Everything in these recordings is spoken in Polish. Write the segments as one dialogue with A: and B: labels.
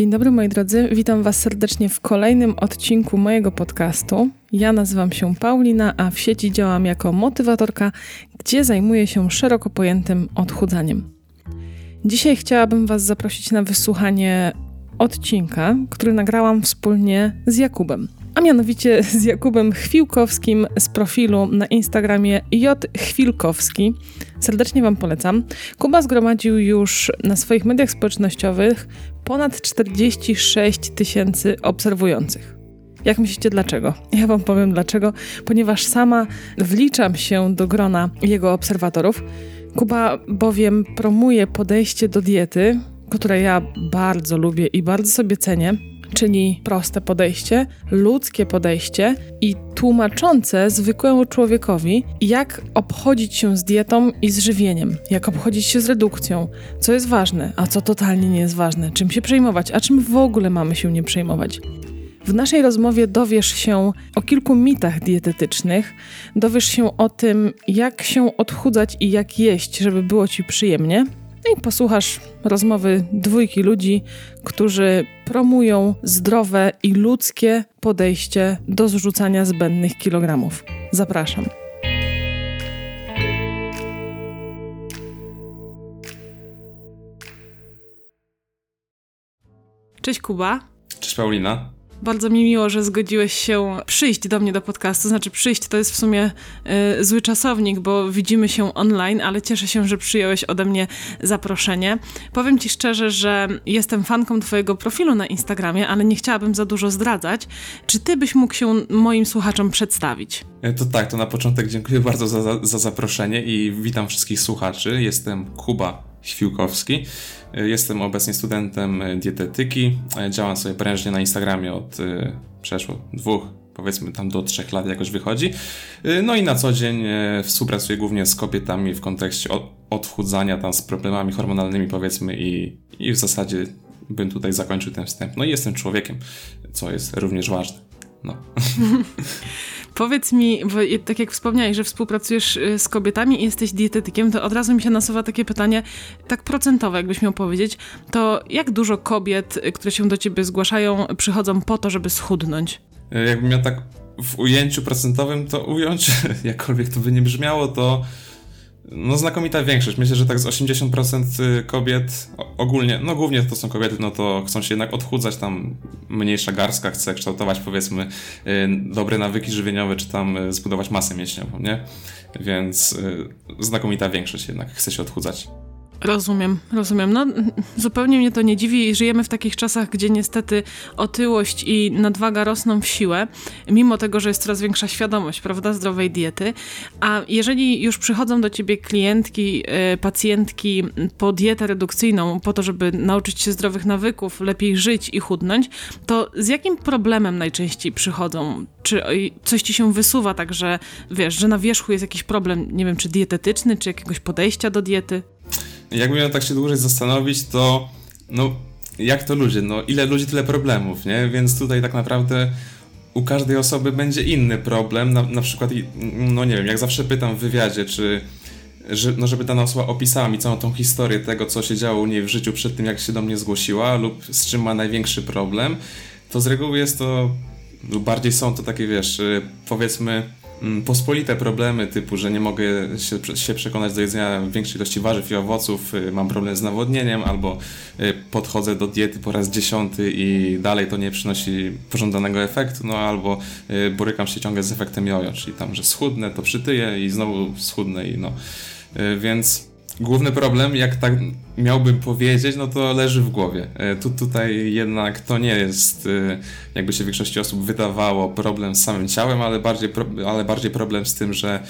A: Dzień dobry moi drodzy, witam Was serdecznie w kolejnym odcinku mojego podcastu. Ja nazywam się Paulina, a w sieci działam jako motywatorka, gdzie zajmuję się szeroko pojętym odchudzaniem. Dzisiaj chciałabym Was zaprosić na wysłuchanie odcinka, który nagrałam wspólnie z Jakubem mianowicie z Jakubem Chwiłkowskim z profilu na Instagramie J. Chwilkowski. Serdecznie Wam polecam. Kuba zgromadził już na swoich mediach społecznościowych ponad 46 tysięcy obserwujących. Jak myślicie dlaczego? Ja Wam powiem dlaczego, ponieważ sama wliczam się do grona jego obserwatorów. Kuba bowiem promuje podejście do diety, które ja bardzo lubię i bardzo sobie cenię czyli proste podejście, ludzkie podejście i tłumaczące zwykłemu człowiekowi, jak obchodzić się z dietą i z żywieniem, jak obchodzić się z redukcją, co jest ważne, a co totalnie nie jest ważne, czym się przejmować, a czym w ogóle mamy się nie przejmować. W naszej rozmowie dowiesz się o kilku mitach dietetycznych, dowiesz się o tym, jak się odchudzać i jak jeść, żeby było ci przyjemnie, no i posłuchasz rozmowy dwójki ludzi, którzy promują zdrowe i ludzkie podejście do zrzucania zbędnych kilogramów. Zapraszam. Cześć Kuba.
B: Cześć Paulina.
A: Bardzo mi miło, że zgodziłeś się przyjść do mnie do podcastu. Znaczy, przyjść to jest w sumie y, zły czasownik, bo widzimy się online, ale cieszę się, że przyjąłeś ode mnie zaproszenie. Powiem Ci szczerze, że jestem fanką Twojego profilu na Instagramie, ale nie chciałabym za dużo zdradzać. Czy Ty byś mógł się moim słuchaczom przedstawić?
B: E, to tak, to na początek dziękuję bardzo za, za zaproszenie i witam wszystkich słuchaczy. Jestem Kuba Świłkowski. E, jestem obecnie studentem dietetyki. E, działam sobie prężnie na Instagramie od e, przeszło dwóch, powiedzmy tam do trzech lat jakoś wychodzi. No i na co dzień współpracuję głównie z kobietami w kontekście odchudzania tam z problemami hormonalnymi powiedzmy i, i w zasadzie bym tutaj zakończył ten wstęp. No i jestem człowiekiem, co jest również ważne. No.
A: Powiedz mi, bo tak jak wspomniałeś, że współpracujesz y, z kobietami i jesteś dietetykiem, to od razu mi się nasuwa takie pytanie, tak procentowe, jakbyś miał powiedzieć, to jak dużo kobiet, y, które się do ciebie zgłaszają, przychodzą po to, żeby schudnąć?
B: E, jakbym miał tak w ujęciu procentowym to ująć, jakkolwiek to by nie brzmiało, to no znakomita większość. Myślę, że tak z 80% y, kobiet ogólnie, no głównie to są kobiety, no to chcą się jednak odchudzać, tam mniejsza garstka chce kształtować powiedzmy y, dobre nawyki żywieniowe, czy tam y, zbudować masę mięśniową, nie? Więc znakomita większość jednak chce się odchudzać.
A: Rozumiem, rozumiem. No, zupełnie mnie to nie dziwi. Żyjemy w takich czasach, gdzie niestety otyłość i nadwaga rosną w siłę, mimo tego, że jest coraz większa świadomość, prawda, zdrowej diety. A jeżeli już przychodzą do ciebie klientki, y, pacjentki po dietę redukcyjną, po to, żeby nauczyć się zdrowych nawyków, lepiej żyć i chudnąć, to z jakim problemem najczęściej przychodzą? Czy coś ci się wysuwa tak, że wiesz, że na wierzchu jest jakiś problem, nie wiem, czy dietetyczny, czy jakiegoś podejścia do diety?
B: Jakbym miał tak się dłużej zastanowić, to no jak to ludzie, no ile ludzi, tyle problemów, nie? Więc tutaj tak naprawdę u każdej osoby będzie inny problem, na, na przykład, no nie wiem, jak zawsze pytam w wywiadzie, czy że, no żeby dana osoba opisała mi całą tą historię tego, co się działo u niej w życiu przed tym, jak się do mnie zgłosiła lub z czym ma największy problem, to z reguły jest to, bardziej są to takie, wiesz, y, powiedzmy pospolite problemy typu, że nie mogę się, się, przekonać do jedzenia większej ilości warzyw i owoców, y, mam problem z nawodnieniem albo y, podchodzę do diety po raz dziesiąty i dalej to nie przynosi pożądanego efektu, no albo y, borykam się ciągle z efektem jojo, czyli tam, że schudnę, to przytyję i znowu schudnę i no. Więc główny problem, jak tak miałbym powiedzieć, no to leży w głowie. E, tu, tutaj jednak to nie jest, e, jakby się większości osób wydawało, problem z samym ciałem, ale bardziej, ale bardziej problem z tym, że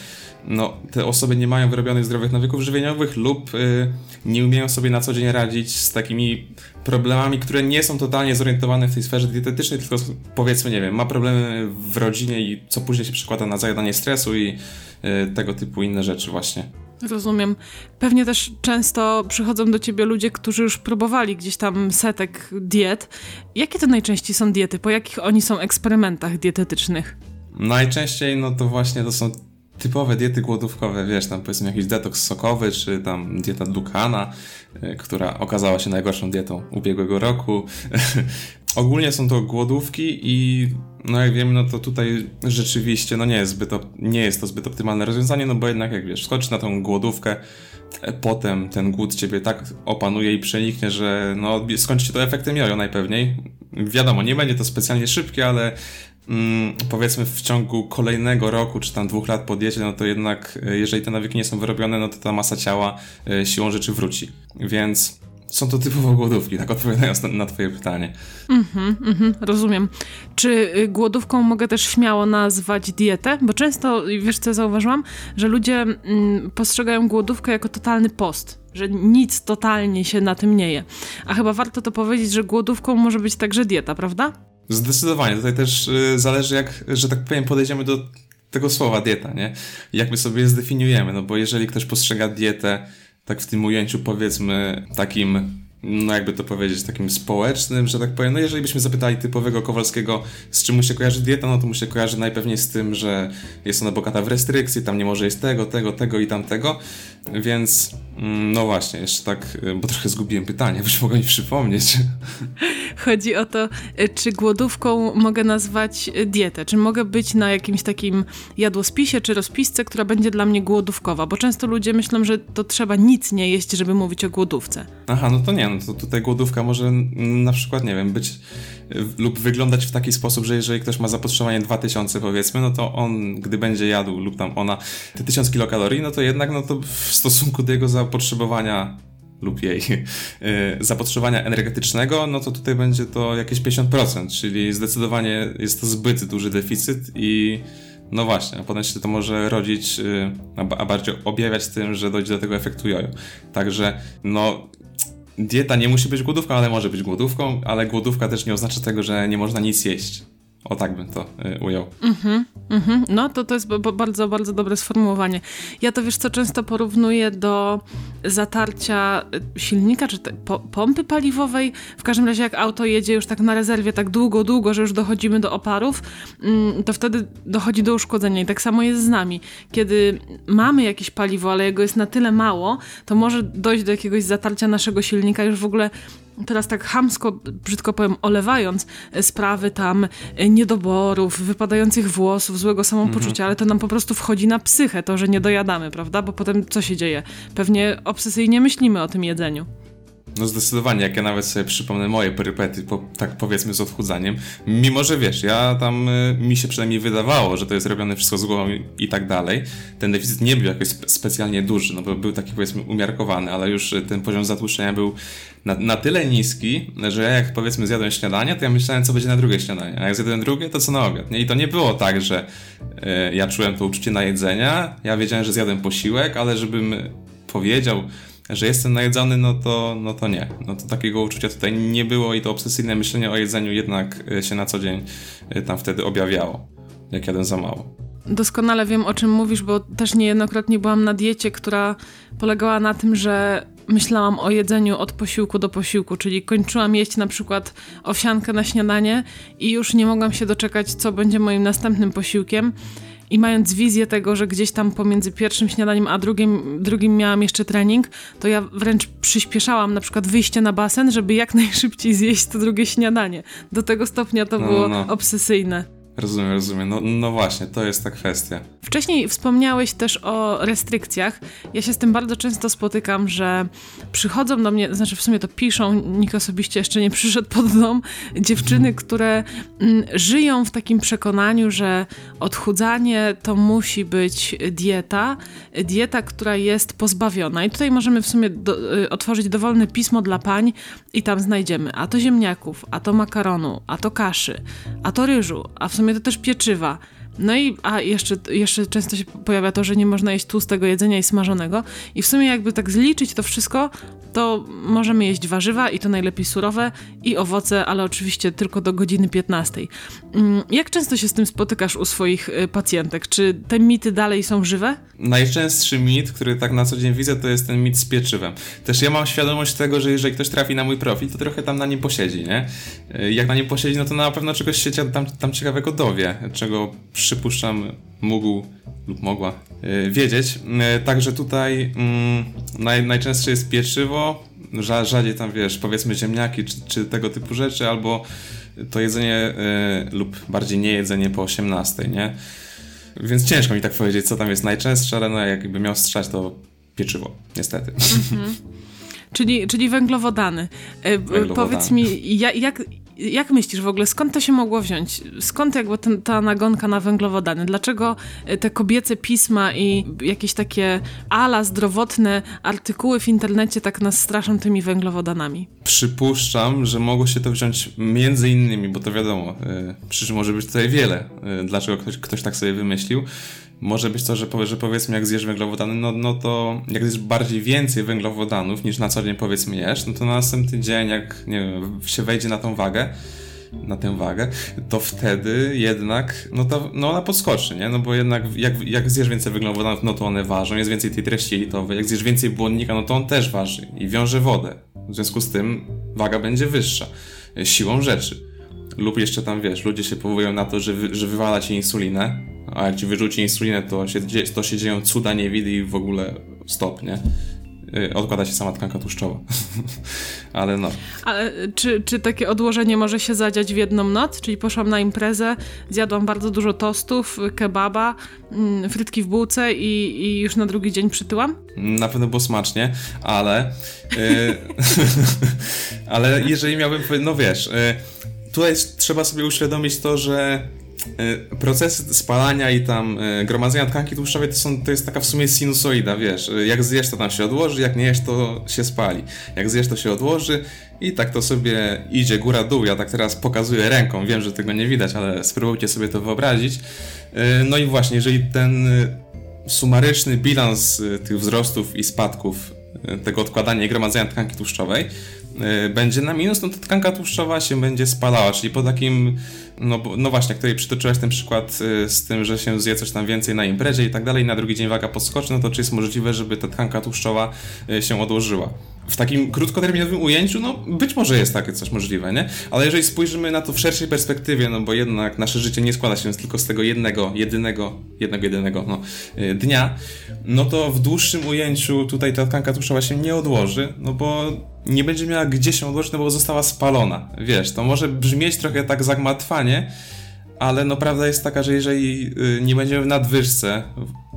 B: no, te osoby nie mają wyrobionych zdrowych nawyków żywieniowych lub y, nie umieją sobie na co dzień radzić z takimi problemami, które nie są totalnie zorientowane w tej sferze dietetycznej, tylko powiedzmy, nie wiem, ma problemy w rodzinie i co później się przekłada na zajadanie stresu i y, tego typu inne rzeczy właśnie.
A: Rozumiem. Pewnie też często przychodzą do ciebie ludzie, którzy już próbowali gdzieś tam setek diet. Jakie to najczęściej są diety? Po jakich oni są eksperymentach dietetycznych?
B: Najczęściej no to właśnie to są typowe diety głodówkowe, wiesz, tam powiedzmy jakiś detoks sokowy, czy tam dieta Dukana, y, która okazała się najgorszą dietą ubiegłego roku. Ogólnie są to głodówki i no jak wiem, no to tutaj rzeczywiście no nie jest, zbyt, nie jest to zbyt optymalne rozwiązanie, no bo jednak jak wiesz, skoczysz na tą głodówkę, e, potem ten głód ciebie tak opanuje i przeniknie, że no skończy się to efektem jojo najpewniej. Wiadomo, nie będzie to specjalnie szybkie, ale mm, powiedzmy w ciągu kolejnego roku czy tam dwóch lat po diecie, no to jednak e, jeżeli te nawyki nie są wyrobione, no to ta masa ciała e, siłą rzeczy wróci. Więc są to typowo głodówki, tak odpowiadając na, na twoje pytanie.
A: Mhm, mhm, rozumiem. Czy y, głodówką mogę też śmiało nazwać dietę? Bo często, wiesz co zauważyłam? Że ludzie mm, postrzegają głodówkę jako totalny post. Że nic totalnie się na tym nie je. A chyba warto to powiedzieć, że głodówką może być także dieta, prawda?
B: Zdecydowanie. Tutaj też y, zależy jak, że tak powiem, podejdziemy do tego słowa dieta, nie? Jak my sobie je zdefiniujemy, no bo jeżeli ktoś postrzega dietę tak w tym ujęciu powiedzmy takim no jakby to powiedzieć, takim społecznym, że tak powiem. No jeżeli byśmy zapytali typowego Kowalskiego, z czym mu się kojarzy dieta, no to mu się kojarzy najpewniej z tym, że jest ona bogata w restrykcji, tam nie może jeść tego, tego, tego i tamtego, więc mm, no właśnie, jeszcze tak, bo trochę zgubiłem pytanie, byś mogła mi przypomnieć.
A: Chodzi o to, y, czy głodówką mogę nazwać y, dietę, czy mogę być na jakimś takim jadłospisie czy rozpisce, która będzie dla mnie głodówkowa, bo często ludzie myślą, że to trzeba nic nie jeść, żeby mówić o głodówce.
B: Aha, no to nie, no to tutaj głodówka może na przykład, nie wiem, być lub wyglądać w taki sposób, że jeżeli ktoś ma zapotrzebowanie 2000 powiedzmy, no to on, gdy będzie jadł lub tam ona te 1000 kilokalorii, no to jednak no to w stosunku do jego zapotrzebowania lub jej zapotrzebowania energetycznego, no to tutaj będzie to jakieś 50%, czyli zdecydowanie jest to zbyt duży deficyt i no właśnie, a potem się to może rodzić, a bardziej objawiać tym, że dojdzie do tego efektu jojo. Także no dieta nie musi być głodówką, ale może być głodówką, ale głodówka też nie oznacza tego, że nie można nic jeść. O tak bym to y, ujął.
A: Mhm, mhm. No to to jest bardzo, bardzo dobre sformułowanie. Ja to wiesz co często porównuję do zatarcia y, silnika, czy po, pompy paliwowej. W każdym razie jak auto jedzie już tak na rezerwie tak długo, długo, że już dochodzimy do oparów, mm, to wtedy dochodzi do uszkodzenia. I tak samo jest z nami. Kiedy mamy jakieś paliwo, ale jego jest na tyle mało, to może dojść do jakiegoś zatarcia naszego silnika już w ogóle teraz tak hamsko, brzydko powiem, olewając e, sprawy tam e, niedoborów, wypadających włosów, złego samopoczucia, mhm. ale to nam po prostu wchodzi na psychę to, że nie dojadamy, prawda? Bo potem co się dzieje? Pewnie obsesyjnie myślimy o tym jedzeniu.
B: No zdecydowanie, jak ja nawet sobie przypomnę moje perypety, po, tak powiedzmy z odchudzaniem, mimo że wiesz, ja tam, y, mi się przynajmniej wydawało, że to jest robione wszystko z głową i, i, tak dalej, ten deficyt nie był jakoś specjalnie duży, no bo był taki powiedzmy umiarkowany, ale już y, ten poziom zatłuszczenia był na, na tyle niski, że ja jak powiedzmy zjadłem śniadanie, to ja myślałem, co będzie na drugie śniadanie, a jak zjadłem drugie, to co na obiad, nie? I to nie było tak, że y, ja czułem to uczucie na jedzenia, ja wiedziałem, że zjadłem posiłek, ale żebym powiedział, że jestem najedzony, no to, no to nie. No to takiego uczucia tutaj nie było i to obsesyjne myślenie o jedzeniu jednak e, się na co dzień e, tam wtedy objawiało, jak jadłem za mało.
A: Doskonale wiem, o czym mówisz, bo też niejednokrotnie byłam na diecie, która polegała na tym, że myślałam o jedzeniu od posiłku do posiłku, czyli kończyłam jeść na przykład owsiankę na śniadanie i już nie mogłam się doczekać, co będzie moim następnym posiłkiem i mając wizję tego, że gdzieś tam pomiędzy pierwszym śniadaniem a drugim, drugim miałam jeszcze trening, to ja wręcz przyspieszałam na przykład wyjście na basen, żeby jak najszybciej zjeść to drugie śniadanie. Do tego stopnia to no, było no. obsesyjne.
B: Rozumiem, rozumiem. No, no właśnie, to jest ta kwestia.
A: Wcześniej wspomniałeś też o restrykcjach. Ja się z tym bardzo często spotykam, że przychodzą do mnie, znaczy w sumie to piszą, nikt osobiście jeszcze nie przyszedł pod dom, dziewczyny, mhm. które mm, żyją w takim przekonaniu, że odchudzanie to musi być dieta, dieta, która jest pozbawiona. I tutaj możemy w sumie do, y, otworzyć dowolne pismo dla pań i tam znajdziemy a to ziemniaków, a to makaronu, a to kaszy, a to ryżu, a w sumie to też pieczywa. No i a jeszcze, jeszcze często się pojawia to, że nie można jeść tłustego jedzenia i smażonego. I w sumie jakby tak zliczyć to wszystko, to możemy jeść warzywa i to najlepiej surowe i owoce, ale oczywiście tylko do godziny 15. Mm, jak często się z tym spotykasz u swoich y, pacjentek? Czy te mity dalej są żywe?
B: Najczęstszy mit, który tak na co dzień widzę, to jest ten mit z pieczywem. Też ja mam świadomość tego, że jeżeli ktoś trafi na mój profil, to trochę tam na nim posiedzi, nie? Y, jak na nim posiedzi, no to na pewno czegoś się tam, tam ciekawego dowie, czego przypuszczam mógł lub mogła wiedzieć. Także tutaj mm, naj, najczęstsze jest pieczywo, rzadziej tam wiesz, powiedzmy ziemniaki czy, czy tego typu rzeczy, albo to jedzenie lub bardziej nie jedzenie po 18, nie? Więc ciężko mi tak powiedzieć, co tam jest najczęstsze, ale no jakby miał strzać, to pieczywo, niestety. Mhm.
A: Czyli, czyli węglowodany. Węglowodany. Powiedz mi, jak, jak myślisz w ogóle, skąd to się mogło wziąć? Skąd jakby ten, ta nagonka na węglowodany? Dlaczego e, te kobiece pisma i jakieś takie ala zdrowotne artykuły w internecie tak nas straszą tymi węglowodanami?
B: Przypuszczam, że mogło się to wziąć między innymi, bo to wiadomo, yy, może być tutaj wiele, yy, dlaczego ktoś, ktoś tak sobie wymyślił może być to, że, że powiedzmy jak zjesz węglowodany, no, no to jak zjesz bardziej więcej węglowodanów niż na co dzień powiedzmy jesz, no to na następny dzień jak nie wiem, się wejdzie na tą wagę, na tę wagę, to wtedy jednak, no, to, no ona podskoczy, nie? No bo jednak jak, jak zjesz więcej węglowodanów, no to one ważą, jest więcej tej treści jelitowej, jak zjesz więcej błonnika, no to on też waży i wiąże wodę. W związku z tym waga będzie wyższa, siłą rzeczy. Lub jeszcze tam, wiesz, ludzie się powołują na to, że, wy, że wywala ci insulinę, a jak ci wyrzuci insulinę, to się, to się dzieją cuda niewidy i w ogóle stop, nie? Y, odkłada się sama tkanka tłuszczowa. Ale no.
A: Ale czy, czy takie odłożenie może się zadziać w jedną noc? Czyli poszłam na imprezę, zjadłam bardzo dużo tostów, kebaba, mm, frytki w bułce i, i już na drugi dzień przytyłam?
B: Na pewno było smacznie, ale... Yy, ale jeżeli miałbym... No wiesz... Yy, tutaj trzeba sobie uświadomić to, że e, procesy spalania i tam e, gromadzenia tkanki tłuszczowej to, są, to jest taka w sumie sinusoida, wiesz, e, jak zjesz to tam się odłoży, jak nie jesz to się spali, jak zjesz to się odłoży i tak to sobie idzie góra-dół, ja tak teraz pokazuję ręką, wiem, że tego nie widać, ale spróbujcie sobie to wyobrazić. No i właśnie, jeżeli ten sumaryczny bilans tych wzrostów i spadków tego odkładania i gromadzenia tkanki tłuszczowej będzie na minus, no to tkanka tłuszczowa się będzie spalała, czyli po takim, no, no właśnie, jak tutaj przytoczyłeś ten przykład e, z tym, że się zje coś tam więcej na imprezie i tak dalej, na drugi dzień waga podskoczy, no to czy jest możliwe, żeby ta tkanka tłuszczowa e, się odłożyła? w takim krótkoterminowym ujęciu, no być może jest takie coś możliwe, nie? Ale jeżeli spojrzymy na to w szerszej perspektywie, no bo jednak nasze życie nie składa się tylko z tego jednego, jedynego, jednego, jedynego no, dnia, no to w dłuższym ujęciu tutaj ta tkanka tłuszczowa się nie odłoży, no bo nie będzie miała gdzie się odłożyć, no bo została spalona. Wiesz, to może brzmieć trochę tak zagmatwanie, ale no prawda jest taka, że jeżeli y, nie będziemy w nadwyżce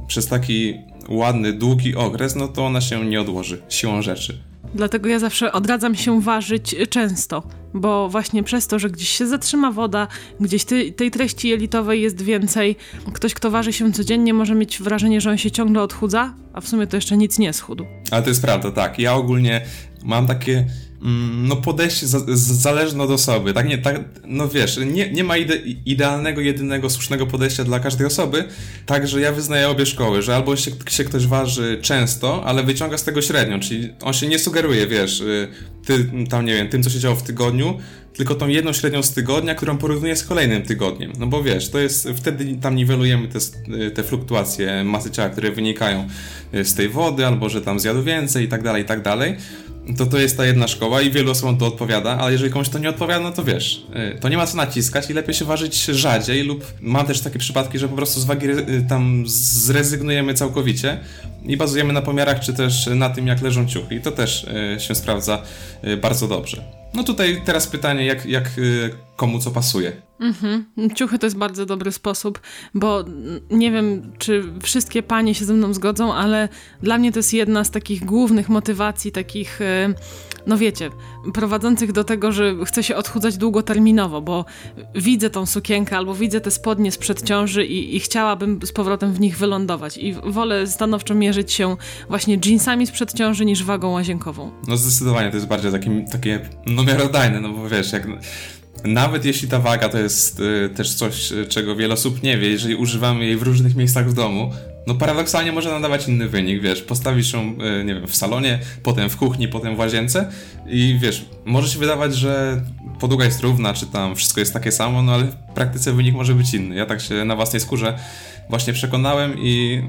B: przez taki ładny, długi okres, no to ona się nie odłoży siłą rzeczy.
A: Dlatego ja zawsze odradzam się ważyć często, bo właśnie przez to, że gdzieś się zatrzyma woda, gdzieś tej, tej treści jelitowej jest więcej, ktoś, kto waży się codziennie, może mieć wrażenie, że on się ciągle odchudza, a w sumie to jeszcze nic nie schudł.
B: Ale to jest prawda, tak. Ja ogólnie mam takie no podejście za, zależne od osoby, tak nie, tak, no wiesz, nie, nie ma ide, idealnego, jedynego, słusznego podejścia dla każdej osoby, także ja wyznaję obie szkoły, że albo się, się ktoś waży często, ale wyciąga z tego średnią, czyli on się nie sugeruje, wiesz, y, ty, tam nie wiem, tym co się działo w tygodniu, tylko tą jedną średnią z tygodnia, którą porównuje z kolejnym tygodniem. No bo wiesz, to jest, wtedy tam niwelujemy te, te fluktuacje masy ciała, które wynikają y, z tej wody, albo że tam zjadł więcej i tak dalej, i tak dalej to to jest ta jedna szkoła i wielu osobom to odpowiada, ale jeżeli komuś to nie odpowiada, no to wiesz, y, to nie ma co naciskać i lepiej się ważyć rzadziej lub mam też takie przypadki, że po prostu z wagi y, tam zrezygnujemy całkowicie i bazujemy na pomiarach czy też na tym, jak leżą ciuchy i to też y, się sprawdza bardzo dobrze. No tutaj teraz pytanie, jak, jak komu co pasuje.
A: Mhm. Ciuchy to jest bardzo dobry sposób, bo nie wiem, czy wszystkie panie się ze mną zgodzą, ale dla mnie to jest jedna z takich głównych motywacji, takich, e, no wiecie, prowadzących do tego, że chcę się odchudzać długoterminowo, bo widzę tą sukienkę albo widzę te spodnie sprzed ciąży i, i chciałabym z powrotem w nich wylądować. I wolę stanowczo mierzyć się właśnie jeansami sprzed ciąży niż wagą łazienkową.
B: No zdecydowanie to jest bardziej takie, takie no miarodajne, no bo wiesz, jak nawet jeśli ta waga to jest y, też coś, y, czego wiele osób nie wie, jeżeli używamy jej w różnych miejscach w domu, no paradoksalnie może nadawać inny wynik, wiesz, postawisz ją, y, nie wiem, w salonie, potem w kuchni, potem w łazience i wiesz, może się wydawać, że podługa jest równa, czy tam wszystko jest takie samo, no ale w praktyce wynik może być inny. Ja tak się na własnej skórze właśnie przekonałem i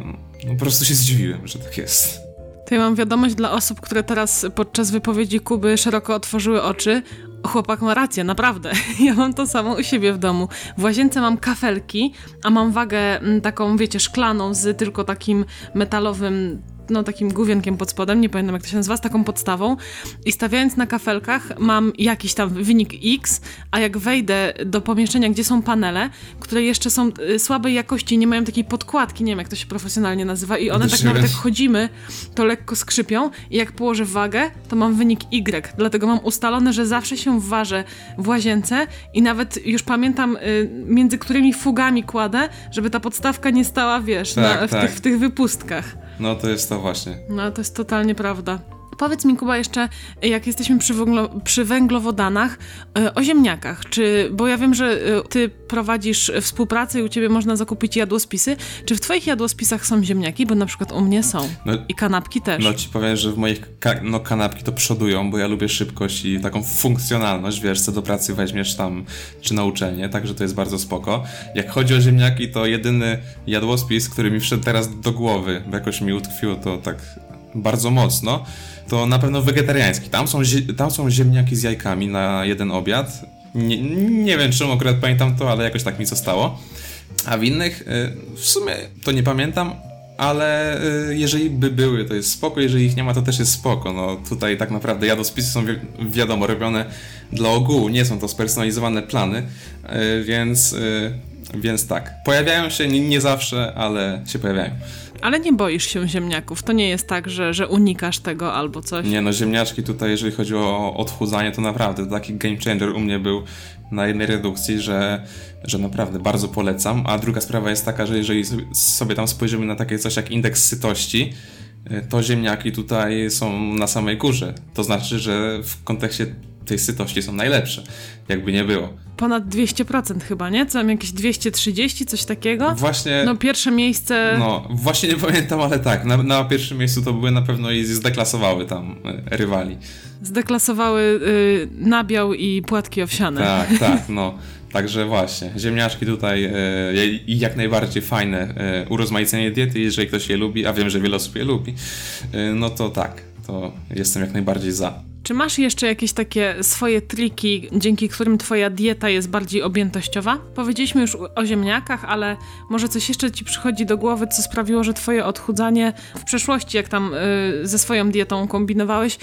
B: no, po prostu się zdziwiłem, że tak jest.
A: To ja mam wiadomość dla osób, które teraz podczas wypowiedzi Kuby szeroko otworzyły oczy Chłopak ma rację, naprawdę. Ja mam to samo u siebie w domu. W łazience mam kafelki, a mam wagę mm, taką, wiecie, szklaną z tylko takim metalowym no takim główienkiem pod spodem, nie pamiętam jak to się nazywa, z taką podstawą i stawiając na kafelkach mam jakiś tam wynik X, a jak wejdę do pomieszczenia, gdzie są panele, które jeszcze są y, słabej jakości, nie mają takiej podkładki, nie wiem jak to się profesjonalnie nazywa i one tak nawet jak chodzimy, to lekko skrzypią i jak położę wagę, to mam wynik Y, dlatego mam ustalone, że zawsze się ważę w łazience i nawet już pamiętam y, między którymi fugami kładę, żeby ta podstawka nie stała, wiesz, tak, na, w, tak. tych, w tych wypustkach.
B: No to jest to właśnie.
A: No to jest totalnie prawda. Powiedz mi, Kuba, jeszcze, jak jesteśmy przy, węglo, przy węglowodanach, e, o ziemniakach. Czy, bo ja wiem, że e, ty prowadzisz współpracę i u ciebie można zakupić jadłospisy. Czy w twoich jadłospisach są ziemniaki? Bo na przykład u mnie są. No, I kanapki też.
B: No ci powiem, że w moich ka no, kanapki to przodują, bo ja lubię szybkość i taką funkcjonalność. Wiesz, co do pracy weźmiesz tam, czy na uczelnię, także to jest bardzo spoko. Jak chodzi o ziemniaki, to jedyny jadłospis, który mi wszedł teraz do głowy, bo jakoś mi utkwiło to tak bardzo mocno, to na pewno wegetariański. Tam są, tam są ziemniaki z jajkami na jeden obiad. Nie, nie wiem, czemu akurat pamiętam to, ale jakoś tak mi zostało. A w innych, y, w sumie to nie pamiętam, ale y, jeżeli by były, to jest spoko, jeżeli ich nie ma, to też jest spoko. No tutaj tak naprawdę jadospisy są wi wiadomo robione dla ogółu, nie są to spersonalizowane plany, y, więc, więc tak. Pojawiają się nie, nie zawsze, ale się pojawiają.
A: Ale nie boisz się ziemniaków. To nie jest tak, że, że unikasz tego albo coś.
B: Nie, no ziemniaczki tutaj, jeżeli chodzi o odchudzanie, to naprawdę taki game changer u mnie był na jednej redukcji, że, że naprawdę bardzo polecam. A druga sprawa jest taka, że jeżeli sobie tam spojrzymy na takie coś jak indeks sytości, y, to ziemniaki tutaj są na samej górze. To znaczy, że w kontekście tej sytości są najlepsze, jakby nie było.
A: Ponad 200% chyba, nie? Co tam jakieś 230, coś takiego?
B: Właśnie.
A: No pierwsze miejsce.
B: No, właśnie nie pamiętam, ale tak. Na, na pierwszym miejscu to były na pewno i zdeklasowały tam e, rywali.
A: Zdeklasowały y, nabiał i płatki owsiane.
B: Tak, tak, no. Także właśnie, ziemniaczki tutaj e, i jak najbardziej fajne e, urozmaicenie diety, jeżeli ktoś je lubi, a wiem, że wiele osób je lubi, no to tak, to jestem jak najbardziej za.
A: Czy masz jeszcze jakieś takie swoje triki, dzięki którym twoja dieta jest bardziej objętościowa? Powiedzieliśmy już o ziemniakach, ale może coś jeszcze ci przychodzi do głowy, co sprawiło, że twoje odchudzanie w przeszłości, jak tam y, ze swoją dietą kombinowałeś,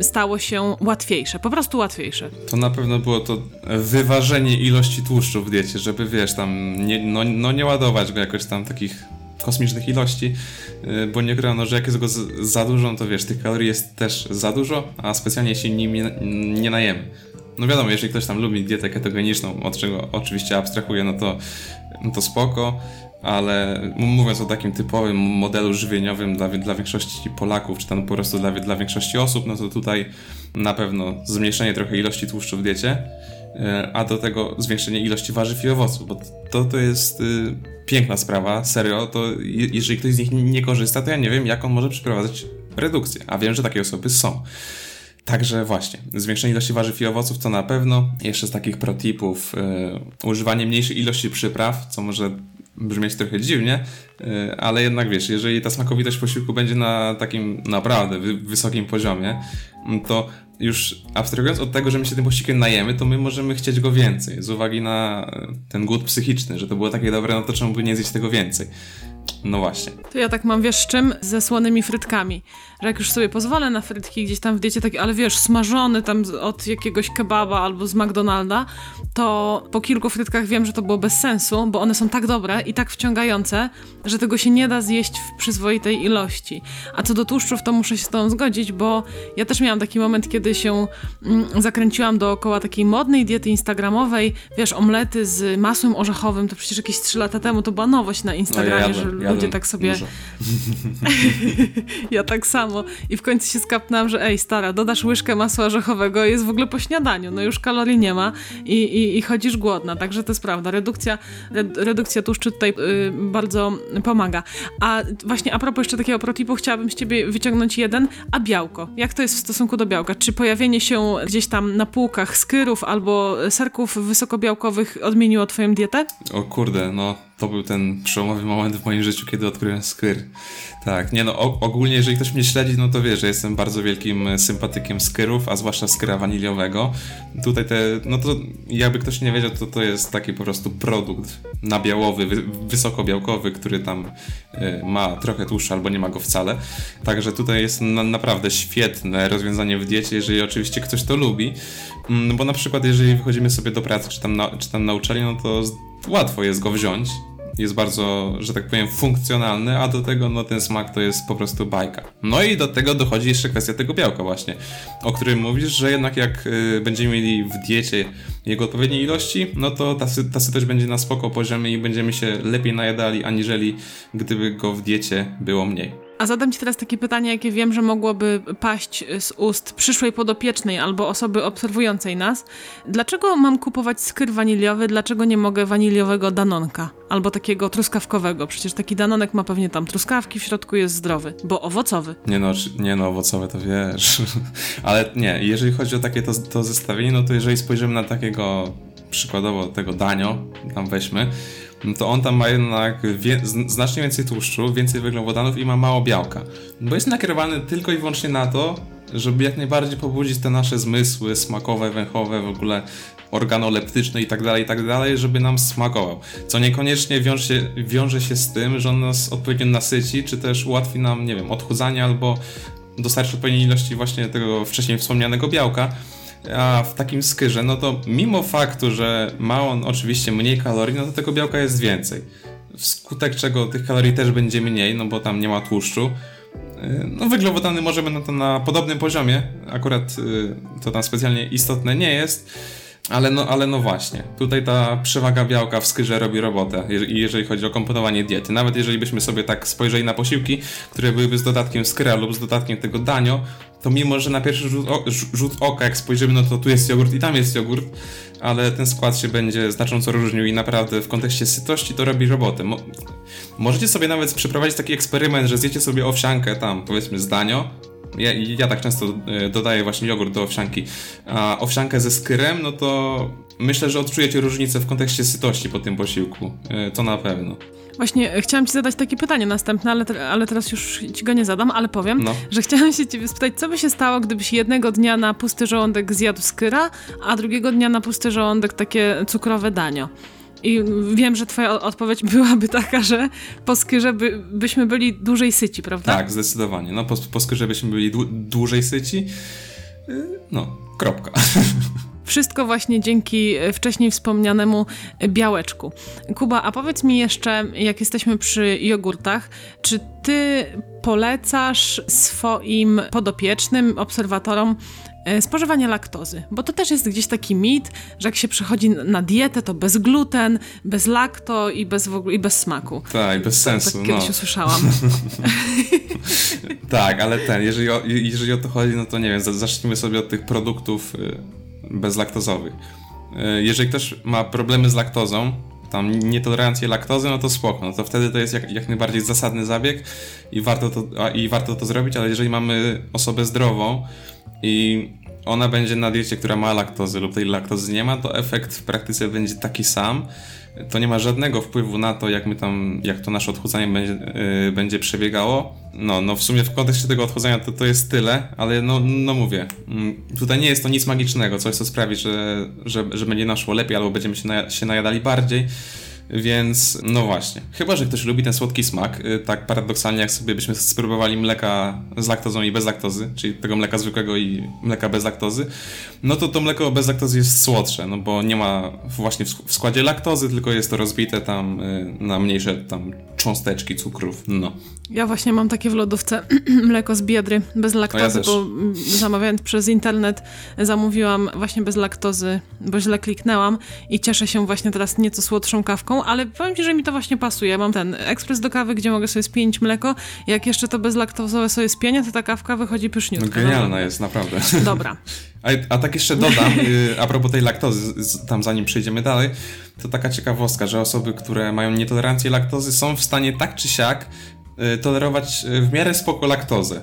A: stało się łatwiejsze, po prostu łatwiejsze?
B: To na pewno było to wyważenie ilości tłuszczu w diecie, żeby wiesz, tam nie, no, no nie ładować go jakoś tam takich kosmicznych ilości, y, bo nie no, że jak jest go za dużo, no to wiesz, tych kalorii jest też za dużo, a specjalnie się nimi nie najemy. No wiadomo, jeżeli ktoś tam lubi dietę ketogeniczną, od czego oczywiście abstrahuje, no to, no to spoko, ale mówiąc o takim typowym modelu żywieniowym dla, dla większości Polaków, czy tam po prostu dla, dla większości osób, no to tutaj na pewno zmniejszenie trochę ilości tłuszczu w diecie, a do tego zwiększenie ilości warzyw i owoców, bo to, to jest y, piękna sprawa, serio, to jeżeli ktoś z nich nie korzysta, to ja nie wiem, jak on może przeprowadzać redukcję, a wiem, że takie osoby są. Także właśnie, zwiększenie ilości warzyw i owoców to na pewno. Jeszcze z takich protipów, yy, używanie mniejszej ilości przypraw, co może brzmieć trochę dziwnie, yy, ale jednak wiesz, jeżeli ta smakowitość posiłku będzie na takim naprawdę wy wysokim poziomie, to już abstrahując od tego, że my się tym posiłkiem najemy, to my możemy chcieć go więcej, z uwagi na ten głód psychiczny, że to było takie dobre, no to czemu by nie zjeść tego więcej? No właśnie.
A: To ja tak mam, wiesz, z czym? Ze słonymi frytkami. Że jak już sobie pozwolę na frytki gdzieś tam w diecie, takie, ale wiesz, smażony tam od jakiegoś kebaba albo z McDonalda, to po kilku frytkach wiem, że to było bez sensu, bo one są tak dobre i tak wciągające, że tego się nie da zjeść w przyzwoitej ilości. A co do tłuszczów, to muszę się z tą zgodzić, bo ja też miałam taki moment, kiedy się mm, zakręciłam dookoła takiej modnej diety instagramowej, wiesz, omlety z masłem orzechowym, to przecież jakieś 3 lata temu to była nowość na Instagramie, no ja że ludzie tak sobie... ja tak samo. I w końcu się skapnęłam, że ej, stara, dodasz łyżkę masła orzechowego, jest w ogóle po śniadaniu, no już kalorii nie ma i, i, i chodzisz głodna, także to jest prawda. Redukcja, redukcja tłuszczu tutaj y, bardzo pomaga. A właśnie a propos jeszcze takiego protipu, chciałabym z ciebie wyciągnąć jeden, a białko. Jak to jest w stosunku do białka? Czy pojawienie się gdzieś tam na półkach skyrów albo serków wysokobiałkowych odmieniło twoją dietę?
B: O kurde, no to był ten przełomowy moment w moim życiu, kiedy odkryłem skyr. Tak, nie no, ogólnie jeżeli ktoś mnie śledzi, no to wie, że jestem bardzo wielkim e, sympatykiem skyrów, a zwłaszcza skyra waniliowego. Tutaj te, no to jakby ktoś nie wiedział, to to jest taki po prostu produkt nabiałowy, wy, wysokobiałkowy, który tam y, ma trochę tłuszczu albo nie ma go wcale. Także tutaj jest na, naprawdę świetne rozwiązanie w diecie, jeżeli oczywiście ktoś to lubi. Mm, bo na przykład jeżeli wychodzimy sobie do pracy, czy tam na, czy tam na no to łatwo jest go wziąć jest bardzo, że tak powiem, funkcjonalny, a do tego no, ten smak to jest po prostu bajka. No i do tego dochodzi jeszcze kwestia tego białka właśnie, o którym mówisz, że jednak jak y, będziemy mieli w diecie jego odpowiedniej ilości, no to ta, ta sytość będzie na spoko poziomie i będziemy się lepiej najadali, aniżeli gdyby go w diecie było mniej.
A: A zadam Ci teraz takie pytanie, jakie wiem, że mogłoby paść z ust przyszłej podopiecznej albo osoby obserwującej nas. Dlaczego mam kupować skyr waniliowy? Dlaczego nie mogę waniliowego danonka? Albo takiego truskawkowego? Przecież taki danonek ma pewnie tam truskawki, w środku jest zdrowy, bo owocowy.
B: Nie no, nie no, owocowe to wiesz. Ale nie, jeżeli chodzi o takie to, to zestawienie, no to jeżeli spojrzymy na takiego przykładowo tego danio, tam weźmy, to on tam ma jednak wie, znacznie więcej tłuszczu, więcej węglowodanów i ma mało białka. Bo jest nakierowany tylko i wyłącznie na to, żeby jak najbardziej pobudzić te nasze zmysły smakowe, węchowe, w ogóle organoleptyczne i tak dalej, i tak dalej, żeby nam smakował. Co niekoniecznie wiąże się, wiąże się z tym, że on nas odpowiednio nasyci, czy też ułatwi nam, nie wiem, odchudzanie albo dostarczy odpowiedniej ilości właśnie tego wcześniej wspomnianego białka, a w takim skyrze, no to mimo faktu, że ma on oczywiście mniej kalorii, no to tego białka jest więcej. Wskutek czego tych kalorii też będzie mniej, no bo tam nie ma tłuszczu. Y, no węglowodany możemy na to na podobnym poziomie, akurat y, to tam specjalnie istotne nie jest. Ale no, ale no właśnie, tutaj ta przewaga białka w skyrze robi robotę, jeżeli chodzi o komponowanie diety. Nawet jeżeli byśmy sobie tak spojrzeli na posiłki, które byłyby z dodatkiem skyra lub z dodatkiem tego danio, to mimo, że na pierwszy rzut, o, rzut oka, jak spojrzymy, no to tu jest jogurt i tam jest jogurt, ale ten skład się będzie znacząco różnił i naprawdę w kontekście sytości to robi robotę. Mo możecie sobie nawet przeprowadzić taki eksperyment, że zjecie sobie owsiankę tam, powiedzmy z danio, ja, ja tak często e, dodaję właśnie jogurt do owsianki, a owsiankę ze skyrem, no to myślę, że odczujecie różnicę w kontekście sytości po tym posiłku. E, to na pewno.
A: Właśnie e, chciałam ci zadać takie pytanie następne, ale, ale teraz już ci go nie zadam, ale powiem, no. że chciałam się ciebie spytać, co by się stało, gdybyś jednego dnia na pusty żołądek zjadł skyra, a drugiego dnia na pusty żołądek takie cukrowe danio. I wiem, że twoja odpowiedź byłaby taka, że po skyrze by, byśmy byli dłużej syci, prawda?
B: Tak, zdecydowanie. No po, po skyrze byśmy byli dłużej syci. Y, no, kropka.
A: Wszystko właśnie dzięki e, wcześniej wspomnianemu białeczku. Kuba, a powiedz mi jeszcze, jak jesteśmy przy jogurtach, czy ty polecasz swoim podopiecznym, obserwatorom spożywanie laktozy, bo to też jest gdzieś taki mit, że jak się przechodzi na dietę, to bez gluten, bez lakto i bez, w ogóle, i bez smaku.
B: Tak, bez sensu.
A: Tak, tak kiedyś no. usłyszałam.
B: tak, ale ten, jeżeli o, jeżeli o to chodzi, no to nie wiem, zacznijmy sobie od tych produktów y, bezlaktozowych. E, jeżeli ktoś ma problemy z laktozą, tam nietolerancję laktozy, no to spoko, no to wtedy to jest jak, jak najbardziej zasadny zabieg i warto, to, i warto to zrobić, ale jeżeli mamy osobę zdrową i ona będzie na diecie, która ma laktozy lub tej laktozy nie ma, to efekt w praktyce będzie taki sam, to nie ma żadnego wpływu na to, jak my tam, jak to nasze odchudzanie będzie, yy, będzie przebiegało. No, no w sumie w kontekście tego odchudzania to, to jest tyle, ale no, no mówię, yy, tutaj nie jest to nic magicznego, coś co sprawi, że, że, że będzie naszło lepiej albo będziemy się, się najadali bardziej. Więc no właśnie, chyba że ktoś lubi ten słodki smak, y, tak paradoksalnie jak sobie byśmy spróbowali mleka z laktozą i bez laktozy, czyli tego mleka zwykłego i mleka bez laktozy, no to to mleko bez laktozy jest słodsze, no bo nie ma właśnie w składzie laktozy, tylko jest to rozbite tam y, na mniejsze tam cząsteczki cukrów, no.
A: Ja właśnie mam takie w lodówce mleko z biedry bez laktozy, ja bo zamawiając przez internet zamówiłam właśnie bez laktozy, bo źle kliknęłam i cieszę się właśnie teraz nieco słodszą kawką, ale powiem Ci, że mi to właśnie pasuje. Mam ten ekspres do kawy, gdzie mogę sobie spienić mleko. Jak jeszcze to bezlaktozowe sobie spienię, to ta kawka wychodzi pyszniutka.
B: No genialna no, jest, naprawdę.
A: Dobra.
B: A, a tak jeszcze dodam, y, a propos tej laktozy, tam zanim przejdziemy dalej, to taka ciekawostka, że osoby, które mają nietolerancję laktozy są w stanie tak czy siak tolerować y, w miarę spoko laktozę,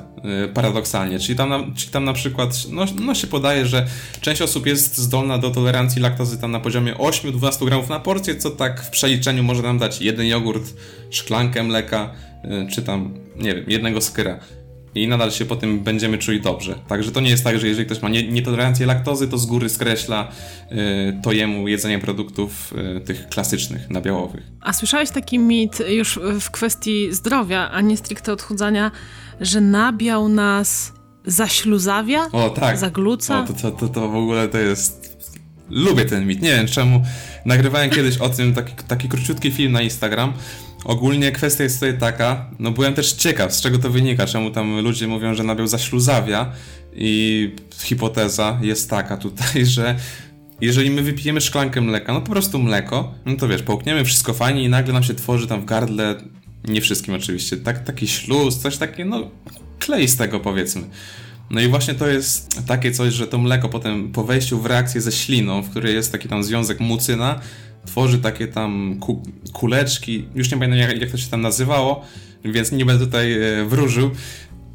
B: paradoksalnie. Czyli tam, na, czyli tam na przykład, no, no się podaje, że część osób jest zdolna do tolerancji laktozy tam na poziomie 8-12 gramów na porcję, co tak w przeliczeniu może nam dać jeden jogurt, szklankę mleka, czy tam, nie wiem, jednego skyra i nadal się po tym będziemy czuli dobrze. Także to nie jest tak, że jeżeli ktoś ma nietolerancję laktozy, to z góry skreśla y, to jemu jedzenie produktów y, tych klasycznych, nabiałowych.
A: A słyszałeś taki mit już w kwestii zdrowia, a nie stricte odchudzania, że nabiał nas zaśluzawia?
B: O tak.
A: Zagluca?
B: O, to, to, to, to w ogóle to jest... Lubię ten mit. Nie wiem czemu. Nagrywałem kiedyś o tym taki, taki króciutki film na Instagram Ogólnie kwestia jest tutaj taka, no byłem też ciekaw, z czego to wynika, czemu tam ludzie mówią, że nabiał zaśluzawia i hipoteza jest taka tutaj, że jeżeli my wypijemy szklankę mleka, no po prostu mleko, no to wiesz, połkniemy wszystko fajnie i nagle nam się tworzy tam w gardle, nie wszystkim oczywiście, tak, taki śluz, coś takie, no klei z tego powiedzmy. No i właśnie to jest takie coś, że to mleko potem po wejściu w reakcję ze śliną, w której jest taki tam związek mucyna, tworzy takie tam ku kuleczki, już nie pamiętam jak, jak to się tam nazywało, więc nie będę tutaj e, wróżył.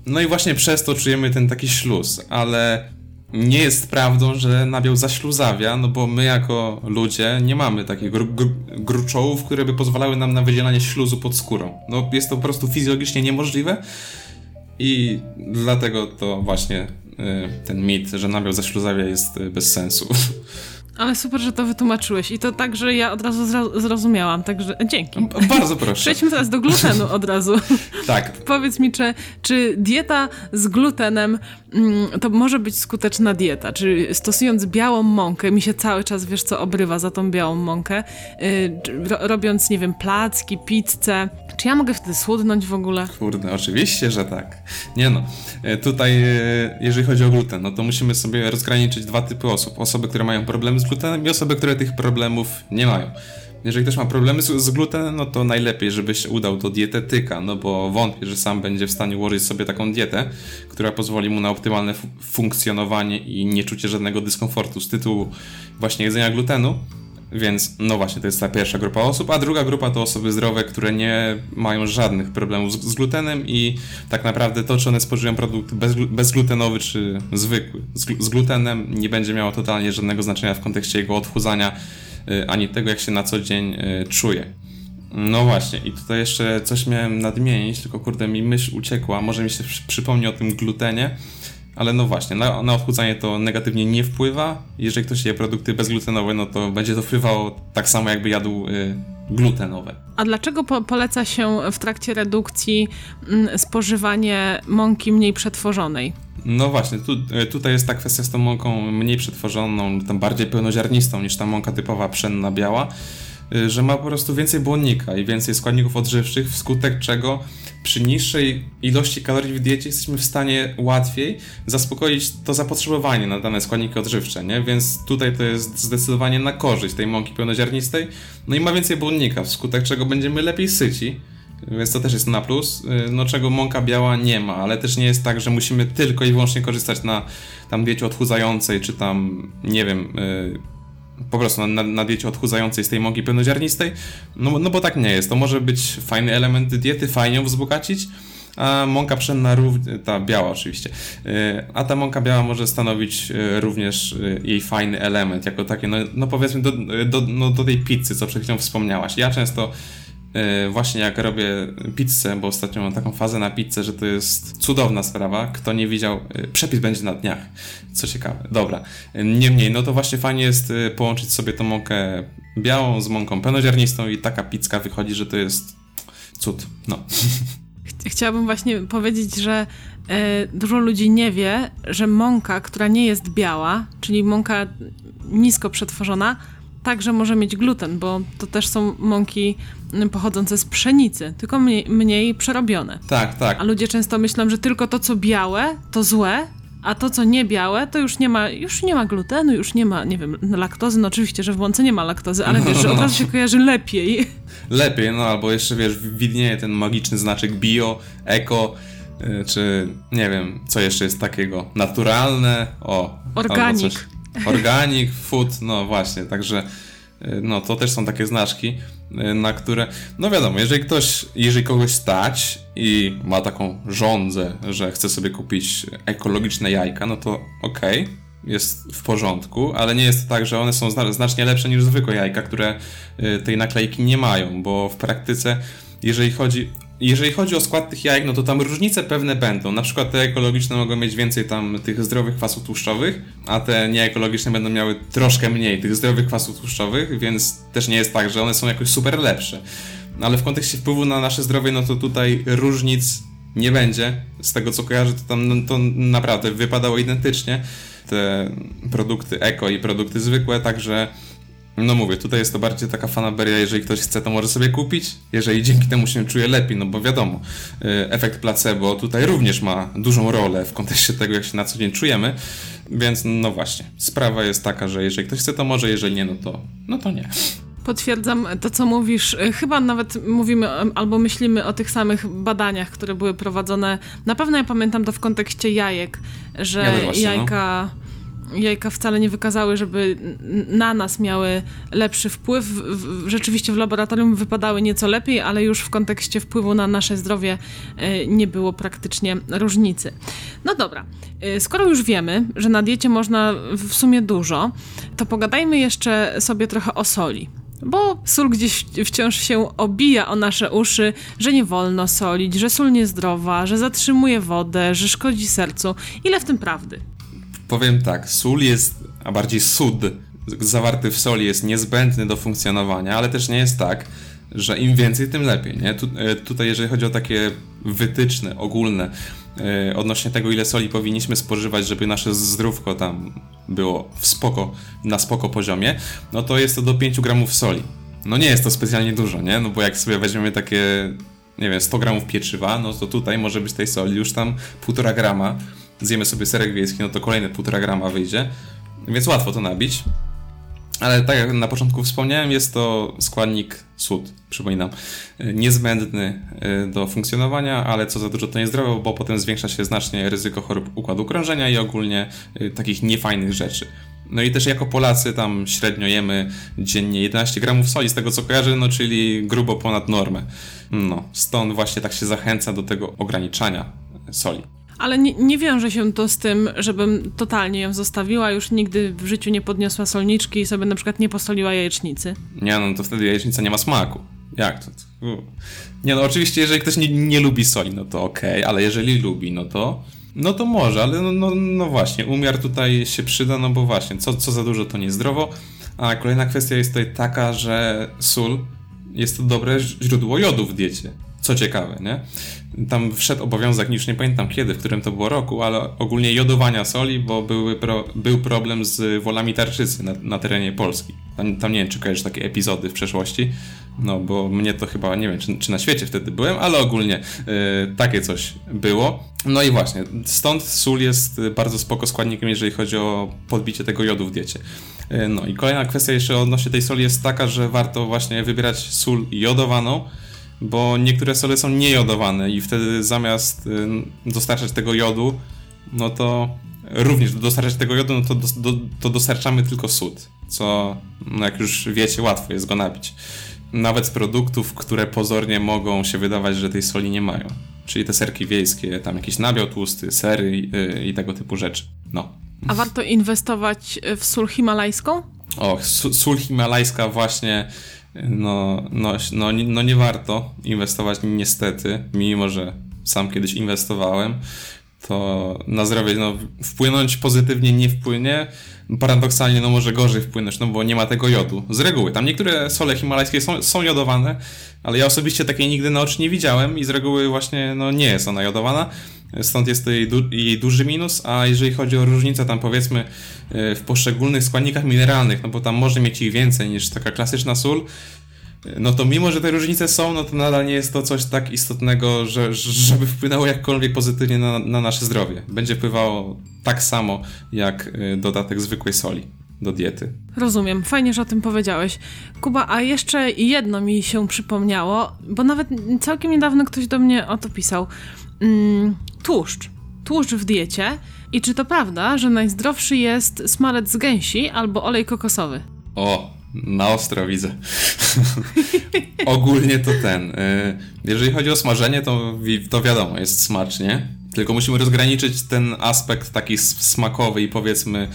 B: No i właśnie przez to czujemy ten taki śluz, ale nie jest prawdą, że nabiał zaśluzawia, no bo my jako ludzie nie mamy takich gr gr gruczołów, które by pozwalały nam na wydzielanie śluzu pod skórą. No jest to po prostu fizjologicznie niemożliwe i dlatego to właśnie y, ten mit, że nabiał zaśluzawia jest y, bez sensu.
A: Ale super, że to wytłumaczyłeś. I to tak, że ja od razu zrozumiałam, także dzięki.
B: Bardzo proszę.
A: Przejdźmy teraz do glutenu od razu.
B: tak.
A: Powiedz mi, czy, czy dieta z glutenem mm, to może być skuteczna dieta? Czy stosując białą mąkę, mi się cały czas, wiesz co, obrywa za tą białą mąkę, yy, robiąc, nie wiem, placki, pizzę, czy ja mogę wtedy słodnąć w ogóle?
B: Kurde, oczywiście, że tak. Nie no, e, tutaj e, jeżeli chodzi o gluten, no to musimy sobie rozgraniczyć dwa typy osób. Osoby, które mają problemy z glutenem i osoby, które tych problemów nie mają. Jeżeli ktoś ma problemy z, z glutenem, no to najlepiej, żebyś udał do dietetyka, no bo wątpię, że sam będzie w stanie ułożyć sobie taką dietę, która pozwoli mu na optymalne funkcjonowanie i nie czucie żadnego dyskomfortu z tytułu właśnie jedzenia glutenu. Więc no właśnie, to jest ta pierwsza grupa osób, a druga grupa to osoby zdrowe, które nie mają żadnych problemów z, z glutenem i tak naprawdę to, czy one spożywają produkt bez, bezglutenowy czy zwykły z, z, glutenem nie będzie miało totalnie żadnego znaczenia w kontekście jego odchudzania, y, ani tego, jak się na co dzień y, czuje. No właśnie, i tutaj jeszcze coś miałem nadmienić, tylko kurde mi myśl uciekła, może mi się przypomni o tym glutenie. Ale no właśnie, na, na odchudzanie to negatywnie nie wpływa. Jeżeli ktoś je produkty bezglutenowe, no to będzie to wpływało tak samo, jakby jadł y, glutenowe.
A: A dlaczego po poleca się w trakcie redukcji y, spożywanie mąki mniej przetworzonej?
B: No właśnie, tu, y, tutaj jest ta kwestia z tą mąką mniej przetworzoną, tam bardziej pełnoziarnistą niż ta mąka typowa pszenna biała, że ma po prostu więcej błonnika i więcej składników odżywczych, wskutek czego przy niższej ilości kalorii w diecie jesteśmy w stanie łatwiej zaspokoić to zapotrzebowanie na dane składniki odżywcze, nie? Więc tutaj to jest zdecydowanie na korzyść tej mąki pełnoziarnistej. No i ma więcej błonnika, wskutek czego będziemy lepiej syci. Więc to też jest na plus, y, no czego mąka biała nie ma, ale też nie jest tak, że musimy tylko i wyłącznie korzystać na tam diecie odchudzającej, czy tam, nie wiem, yy, po prostu na, na diecie odchudzającej z tej mąki pełnoziarnistej, no, no bo tak nie jest. To może być fajny element diety, fajnie ją wzbogacić, a mąka pszenna, ta biała oczywiście, y, a ta mąka biała może stanowić y, również y, jej fajny element, jako takie, no, no powiedzmy do, do, no do tej pizzy, co przed chwilą wspomniałaś. Ja często właśnie jak robię pizzę, bo ostatnio mam taką fazę na pizzę, że to jest cudowna sprawa. Kto nie widział, przepis będzie na dniach. Co ciekawe. Dobra. Niemniej, no to właśnie fajnie jest połączyć sobie tą mąkę białą z mąką pełnoziarnistą i taka pizza wychodzi, że to jest cud. No.
A: Chciałabym właśnie powiedzieć, że e, dużo ludzi nie wie, że mąka, która nie jest biała, czyli mąka nisko przetworzona, także może mieć gluten, bo to też są mąki pochodzące z pszenicy, tylko mniej, mniej przerobione.
B: Tak, tak.
A: A ludzie często myślą, że tylko to, co białe, to złe, a to, co nie białe, to już nie ma, już nie ma glutenu, już nie ma, nie wiem, laktozy. No oczywiście, że w mące nie ma laktozy, ale wiesz, że od razu się kojarzy lepiej.
B: Lepiej, no albo jeszcze, wiesz, widnieje ten magiczny znaczek bio, eko, y, czy nie wiem, co jeszcze jest takiego, naturalne, o.
A: Organik.
B: Organic, food, no właśnie, także no to też są takie znaczki, na które, no wiadomo, jeżeli ktoś, jeżeli kogoś stać i ma taką żądzę, że chce sobie kupić ekologiczne jajka, no to okej, okay jest w porządku, ale nie jest to tak, że one są znacznie lepsze niż zwykłe jajka, które y, tej naklejki nie mają, bo w praktyce, jeżeli chodzi, jeżeli chodzi o skład tych jajek, no to tam różnice pewne będą. Na przykład te ekologiczne mogą mieć więcej tam tych zdrowych kwasów tłuszczowych, a te nieekologiczne będą miały troszkę mniej tych zdrowych kwasów tłuszczowych, więc też nie jest tak, że one są jakoś super lepsze. Ale w kontekście wpływu na nasze zdrowie, no to tutaj różnic nie będzie. Z tego co kojarzę, to tam no, to naprawdę wypadało identycznie te produkty eko i produkty zwykłe, także no mówię, tutaj jest to bardziej taka fanaberia, jeżeli ktoś chce, to może sobie kupić, jeżeli dzięki temu się czuje lepiej, no bo wiadomo, y, efekt placebo tutaj również ma dużą rolę w kontekście tego, jak się na co dzień czujemy, więc no właśnie, sprawa jest taka, że jeżeli ktoś chce, to może, jeżeli nie, no to, no to nie.
A: Potwierdzam to, co mówisz. Chyba nawet mówimy albo myślimy o tych samych badaniach, które były prowadzone. Na pewno ja pamiętam to w kontekście jajek, że ja właśnie, no. jajka. No jajka wcale nie wykazały, żeby na nas miały lepszy wpływ. Rzeczywiście w laboratorium wypadały nieco lepiej, ale już w kontekście wpływu na nasze zdrowie e, nie było praktycznie różnicy. No dobra, e, skoro już wiemy, że na diecie można w sumie dużo, to pogadajmy jeszcze sobie trochę o soli. Bo sól gdzieś wciąż się obija o nasze uszy, że nie wolno solić, że sól niezdrowa, że zatrzymuje wodę, że szkodzi sercu. Ile w tym prawdy?
B: Powiem tak, sól jest, a bardziej sód zawarty w soli jest niezbędny do funkcjonowania, ale też nie jest tak, że im więcej, tym lepiej. Nie? Tu, e, tutaj, jeżeli chodzi o takie wytyczne, ogólne, yy, odnośnie tego, ile soli powinniśmy spożywać, żeby nasze zdrówko tam było w spoko, na spoko poziomie, no to jest to do 5 gramów soli. No nie jest to specjalnie dużo, nie? No bo jak sobie weźmiemy takie, nie wiem, 100 gramów pieczywa, no to tutaj może być tej soli już tam 1,5 grama zjemy sobie serek wiejski, no to kolejne 1,5 grama wyjdzie, więc łatwo to nabić. Ale tak jak na początku wspomniałem, jest to składnik sód, przypominam, niezbędny e, do funkcjonowania, ale co za dużo to niezdrowe, bo potem zwiększa się znacznie ryzyko chorób układu krążenia i ogólnie e, takich niefajnych rzeczy. No i też jako Polacy tam średnio jemy dziennie 11 gramów soli, z tego co kojarzę, no czyli grubo ponad normę. No, stąd właśnie tak się zachęca do tego ograniczania soli.
A: Ale nie, nie wiąże się to z tym, żebym totalnie ją zostawiła, już nigdy w życiu nie podniosła solniczki i sobie na przykład nie posoliła jajecznicy.
B: Nie, no to wtedy jajecznica nie ma smaku. Jak to? Nie no, oczywiście jeżeli ktoś nie, nie lubi soli, no to okej, okay, ale jeżeli lubi, no to no to może, ale no, no, no właśnie, umiar tutaj się przyda, no bo właśnie, co, co za dużo to niezdrowo. A kolejna kwestia jest tutaj taka, że sól jest to dobre źródło jodu w diecie. Co ciekawe, nie? Tam wszedł obowiązek, już nie pamiętam kiedy, w którym to było roku, ale ogólnie jodowania soli, bo były pro, był problem z wolami tarczycy na, na terenie Polski. Tam, tam, nie wiem, czy kojarzysz takie epizody w przeszłości, no bo mnie to chyba, nie wiem, czy, czy na świecie wtedy byłem, ale ogólnie y, takie coś było. No i właśnie, stąd sól jest bardzo spoko składnikiem, jeżeli chodzi o podbicie tego jodu w diecie. Y, no i kolejna kwestia jeszcze odnośnie tej soli jest taka, że warto właśnie wybierać sól jodowaną, bo niektóre sole są niejodowane i wtedy zamiast y, dostarczać tego jodu, no to również dostarczać tego jodu, no to, do, to dostarczamy tylko sód, co no jak już wiecie, łatwo jest go nabić. Nawet z produktów, które pozornie mogą się wydawać, że tej soli nie mają. Czyli te serki wiejskie, tam jakiś nabiał tłusty, sery i, y, i tego typu rzeczy. No.
A: A warto inwestować w sól himalajską?
B: O, sól himalajska właśnie no, no, no, no nie warto inwestować niestety, mimo że sam kiedyś inwestowałem, to na zdrowie no, wpłynąć pozytywnie nie wpłynie. Paradoksalnie no może gorzej wpłynąć, no bo nie ma tego jodu. Z reguły. Tam niektóre sole himalajskie są, są jodowane, ale ja osobiście takiej nigdy na oczy nie widziałem i z reguły właśnie no, nie jest ona jodowana. Stąd jest jej, du jej duży minus, a jeżeli chodzi o różnicę tam powiedzmy e, w poszczególnych składnikach mineralnych, no bo tam może mieć ich więcej niż taka klasyczna sól, no to mimo, że te różnice są, no to nadal nie jest to coś tak istotnego, że, żeby wpłynęło jakkolwiek pozytywnie na, na nasze zdrowie. Będzie wpływało tak samo jak e, dodatek zwykłej soli do diety.
A: Rozumiem, fajnie, że o tym powiedziałeś. Kuba, a jeszcze jedno mi się przypomniało, bo nawet całkiem niedawno ktoś do mnie o to pisał. Mm, tłuszcz. Tłuszcz w diecie. I czy to prawda, że najzdrowszy jest smalec z gęsi albo olej kokosowy?
B: O, na ostro widzę. Ogólnie to ten. Y, jeżeli chodzi o smażenie, to, to wiadomo, jest smacznie. Tylko musimy rozgraniczyć ten aspekt taki smakowy i powiedzmy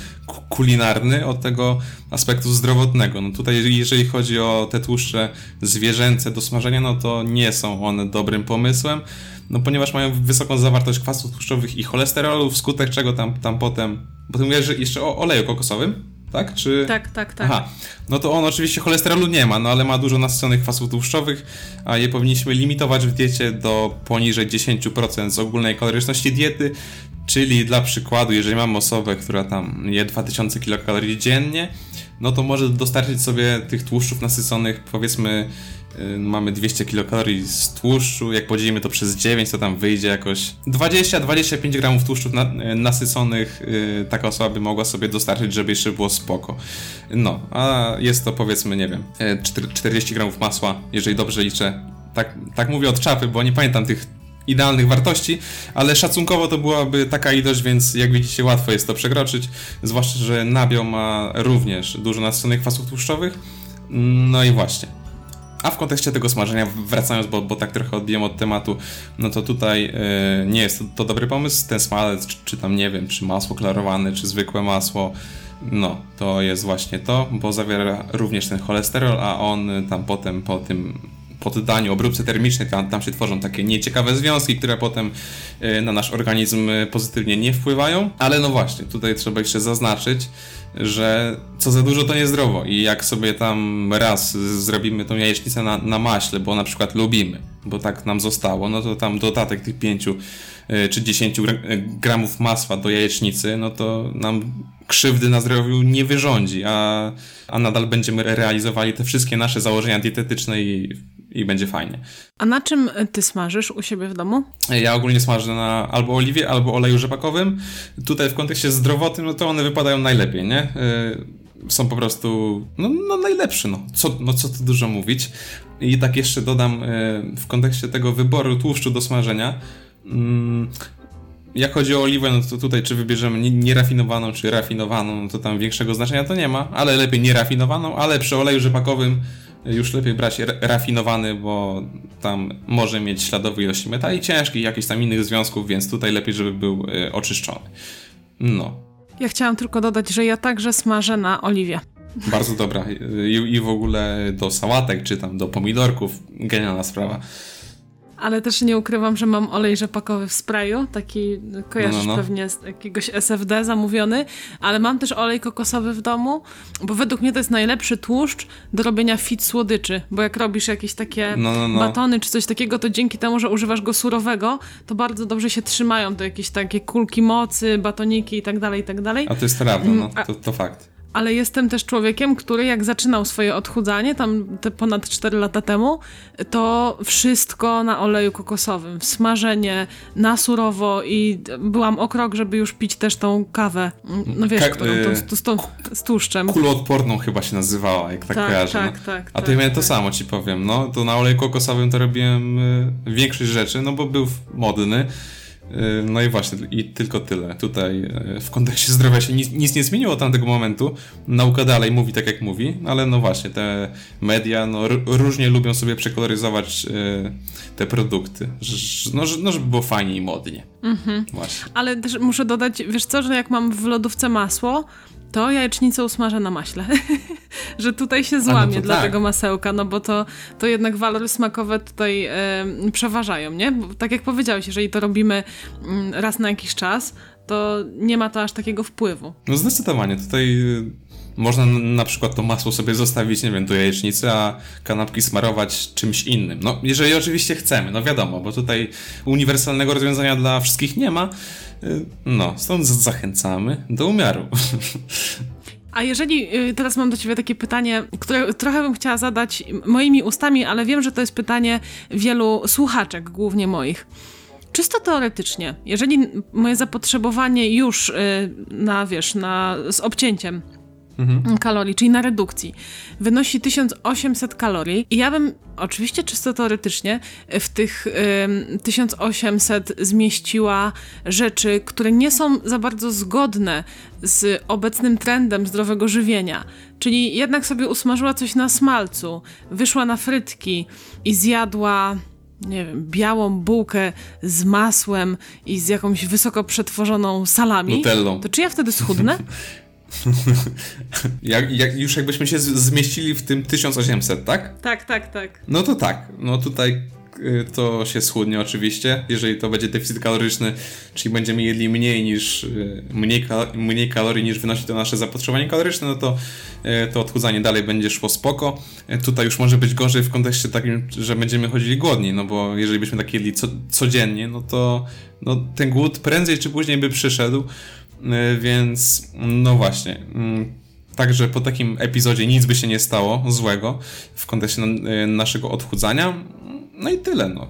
B: kulinarny od tego aspektu zdrowotnego. No tutaj, jeżeli chodzi o te tłuszcze zwierzęce do smażenia, no to nie są one dobrym pomysłem, no ponieważ mają wysoką zawartość kwasów tłuszczowych i cholesterolu, wskutek czego tam, tam potem. Bo ty mówisz, jeszcze o oleju kokosowym? Tak? Czy...
A: Tak, tak, tak. Aha,
B: no to on oczywiście cholesterolu nie ma, no ale ma dużo nasyconych kwasów tłuszczowych, a je powinniśmy limitować w diecie do poniżej 10% z ogólnej kaloryczności diety, czyli dla przykładu, jeżeli mamy osobę, która tam je 2000 kilokalorii dziennie, no to może dostarczyć sobie tych tłuszczów nasyconych powiedzmy mamy 200 kilokalorii z tłuszczu, jak podzielimy to przez 9, to tam wyjdzie jakoś 20-25 gramów tłuszczów na, y, nasyconych yy, taka osoba by mogła sobie dostarczyć, żeby jeszcze było spoko. No, a jest to powiedzmy, nie wiem, 40 y, gramów masła, jeżeli dobrze liczę. Tak, tak mówię od czapy, bo nie pamiętam tych idealnych wartości, ale szacunkowo to byłaby taka ilość, więc jak widzicie łatwo jest to przekroczyć, zwłaszcza, że nabiał ma również dużo nasyconych kwasów tłuszczowych. No i właśnie. A w kontekście tego smażenia, wracając, bo, bo tak trochę odbiłem od tematu, no to tutaj yy, nie jest to, to, dobry pomysł. Ten smalec, czy, czy tam nie wiem, czy masło klarowane, czy zwykłe masło, no to jest właśnie to, bo zawiera również ten cholesterol, a on tam potem po tym poddaniu obróbce termicznej, tam, tam się tworzą takie nieciekawe związki, które potem y, na nasz organizm pozytywnie nie wpływają. Ale no właśnie, tutaj trzeba jeszcze zaznaczyć, że co za dużo to niezdrowo i jak sobie tam raz zrobimy tą jajecznicę na, na maśle, bo na przykład lubimy, bo tak nam zostało, no to tam dodatek tych 5 y, czy 10 gramów masła do jajecznicy, no to nam krzywdy na zdrowiu nie wyrządzi, a, a nadal będziemy realizowali te wszystkie nasze założenia dietetyczne i i będzie fajnie.
A: A na czym ty smażysz u siebie w domu?
B: Ja ogólnie smażę na albo oliwie, albo oleju rzepakowym. Tutaj w kontekście zdrowotnym, no to one wypadają najlepiej, nie? Są po prostu no, no najlepsze, no. Co, no co tu dużo mówić. I tak jeszcze dodam w kontekście tego wyboru tłuszczu do smażenia. Yy, jak chodzi o oliwę, no to tutaj czy wybierzemy nierafinowaną, czy rafinowaną, no to tam większego znaczenia to nie ma, ale lepiej nierafinowaną, ale przy oleju rzepakowym już lepiej brać rafinowany, bo tam może mieć śladowe ilości metali ciężkich, jakichś tam innych związków, więc tutaj lepiej, żeby był y, oczyszczony. No.
A: Ja chciałam tylko dodać, że ja także smażę na oliwie.
B: Bardzo dobra. I, I, w ogóle do sałatek, czy tam do pomidorków. Genialna sprawa.
A: Ale też nie ukrywam, że mam olej rzepakowy w sprayu, taki kojarzysz no, no, no. pewnie z jakiegoś SFD zamówiony, ale mam też olej kokosowy w domu, bo według mnie to jest najlepszy tłuszcz do robienia fit słodyczy, bo jak robisz jakieś takie no, no, no. batony czy coś takiego, to dzięki temu, że używasz go surowego, to bardzo dobrze się trzymają to jakieś takie kulki mocy, batoniki i tak dalej, i tak dalej.
B: A to jest prawda, no, mm, to, to fakt
A: ale jestem też człowiekiem, który jak zaczynał swoje odchudzanie, tam te ponad 4 lata temu, to wszystko na oleju kokosowym, smażenie, na surowo i byłam o krok, żeby już pić też tą kawę, no wiesz, Ka którą, tą, z, tą, z tłuszczem.
B: Kuloodporną chyba się nazywała, jak tak, tak kojarzę.
A: Tak,
B: no.
A: tak,
B: A to tak, ja to tak. samo ci powiem, no, to na oleju kokosowym to robiłem y, większość rzeczy, no bo był modny, Y, no i właśnie, i tylko tyle. Tutaj y, w kontekście zdrowia się nic, nic, nie zmieniło od tamtego momentu. Nauka dalej mówi tak, jak mówi, ale no właśnie, te media no, różnie lubią sobie przekoloryzować y, te produkty. No, no, żeby było fajnie i modnie. Mhm.
A: Właśnie. Ale też muszę dodać, wiesz co, że jak mam w lodówce masło, to jajecznicę usmażę na maśle. że tutaj się złamie no dla tak. tego masełka, no bo to, to jednak walory smakowe tutaj e, przeważają, nie? Bo, tak jak powiedziałeś, jeżeli to robimy mm, raz na jakiś czas, to nie ma to aż takiego wpływu.
B: No zdecydowanie. Tutaj y, można na przykład to masło sobie zostawić, nie wiem, do jajecznicy, a kanapki smarować czymś innym. No, jeżeli oczywiście chcemy, no wiadomo, bo tutaj uniwersalnego rozwiązania dla wszystkich nie ma. Y, no, stąd zachęcamy do umiaru.
A: A jeżeli y, teraz mam do ciebie takie pytanie, które trochę bym chciała zadać moimi ustami, ale wiem, że to jest pytanie wielu słuchaczek, głównie moich. Czysto teoretycznie, jeżeli moje zapotrzebowanie już y, na, wiesz, na, z obcięciem mhm. kalorii, czyli na redukcji, wynosi 1800 kalorii i ja bym oczywiście czysto teoretycznie w tych y, 1800 zmieściła rzeczy, które nie są za bardzo zgodne z obecnym trendem zdrowego żywienia. Czyli jednak sobie usmażyła coś na smalcu, wyszła na frytki i zjadła nie wiem, białą bułkę z masłem i z jakąś wysoko przetworzoną salami,
B: Nutellą.
A: to czy ja wtedy schudnę?
B: jak, jak, już jakbyśmy się zmieścili w tym 1800, tak?
A: Tak, tak, tak.
B: No to tak. No tutaj y, to się schudnie oczywiście, jeżeli to będzie deficyt kaloryczny, czyli będziemy jedli mniej niż y, mniej, mniej kalorii niż wynosi to nasze zapotrzebowanie kaloryczne, no to y, to odchudzanie dalej będzie szło spoko. Tutaj już może być gorzej w kontekście takim, że będziemy chodzili głodni, no bo jeżeli byśmy tak jedli co, codziennie, no to no, ten głód prędzej czy później by przyszedł. E, więc no właśnie. Mm, także po takim epizodzie nic by się nie stało złego w kontekście e, naszego odchudzania. No i tyle, no.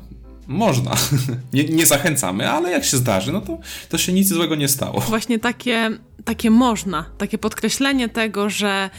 B: Można. Nie, nie, zachęcamy, ale jak się zdarzy, no to, to się nic złego nie stało.
A: Właśnie takie, takie można, takie podkreślenie tego, że